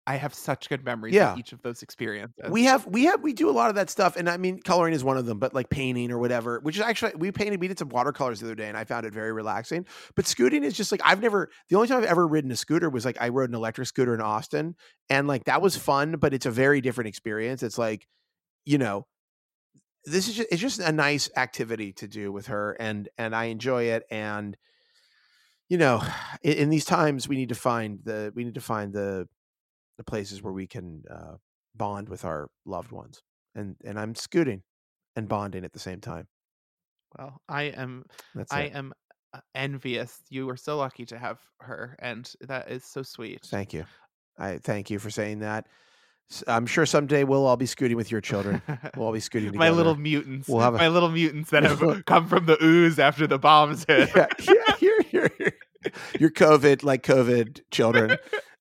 I have such good memories Yeah. of each of those experiences. we have we have we do a lot of that stuff and i mean coloring is one of them but like painting or whatever which is actually we painted we did some watercolors the other day and i found it very relaxing but scooting is just like i've never the only time i've ever ridden a scooter was like i rode an electric scooter in austin and like that was fun but it's a very different experience it's like you know this is just it's just a nice activity to do with her and and i enjoy it and you know in, in these times we need to find the we need to find the the places where we can uh, bond with our loved ones and and i'm scooting and bonding at the same time well, I am that's I it am uh, envious. You were so lucky to have her and that is so sweet. thank you i thank you for saying that I'm sure someday we'll all be scooting with your children we'll all be scooting together my little mutants. We'll have a- my little mutants that have come from the ooze after the bombs hit. yeah, yeah, your, your, your COVID, like COVID children.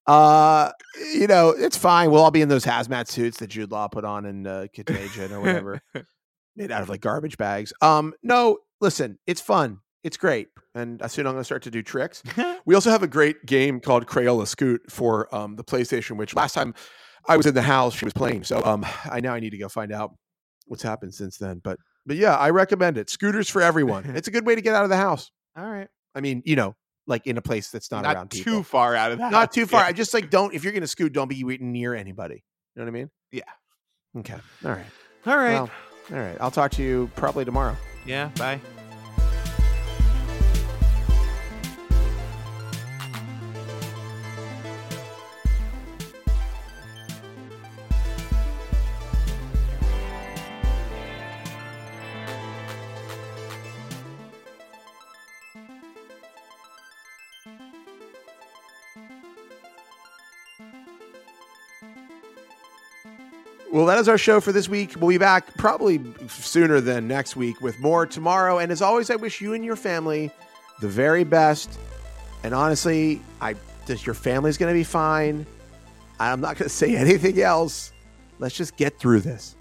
Uh, you know, it's fine. We'll all be in those hazmat suits that Jude Law put on in uh, Contagion or whatever, made out of like garbage bags. Um, no, listen, it's fun. It's great. And soon I'm going to start to do tricks. We also have a great game called Crayola Scoot for um, the PlayStation, which last time I was in the house, she was playing. So um, I now I need to go find out what's happened since then. But but yeah, I recommend it. Scooters for everyone. It's a good way to get out of the house. All right. I mean, you know, like in a place that's not, around Not too people. far out of that. Not too far. I just like don't if you're gonna scoot, don't be near anybody. You know what I mean? Yeah. Okay. All right. All right. Well, all right. I'll talk to you probably tomorrow. yeah. Bye. Well, that is our show for this week. We'll be back probably sooner than next week with more tomorrow. And as always, I wish you and your family the very best. And honestly, I just your family's going to be fine. I'm not going to say anything else. Let's just get through this.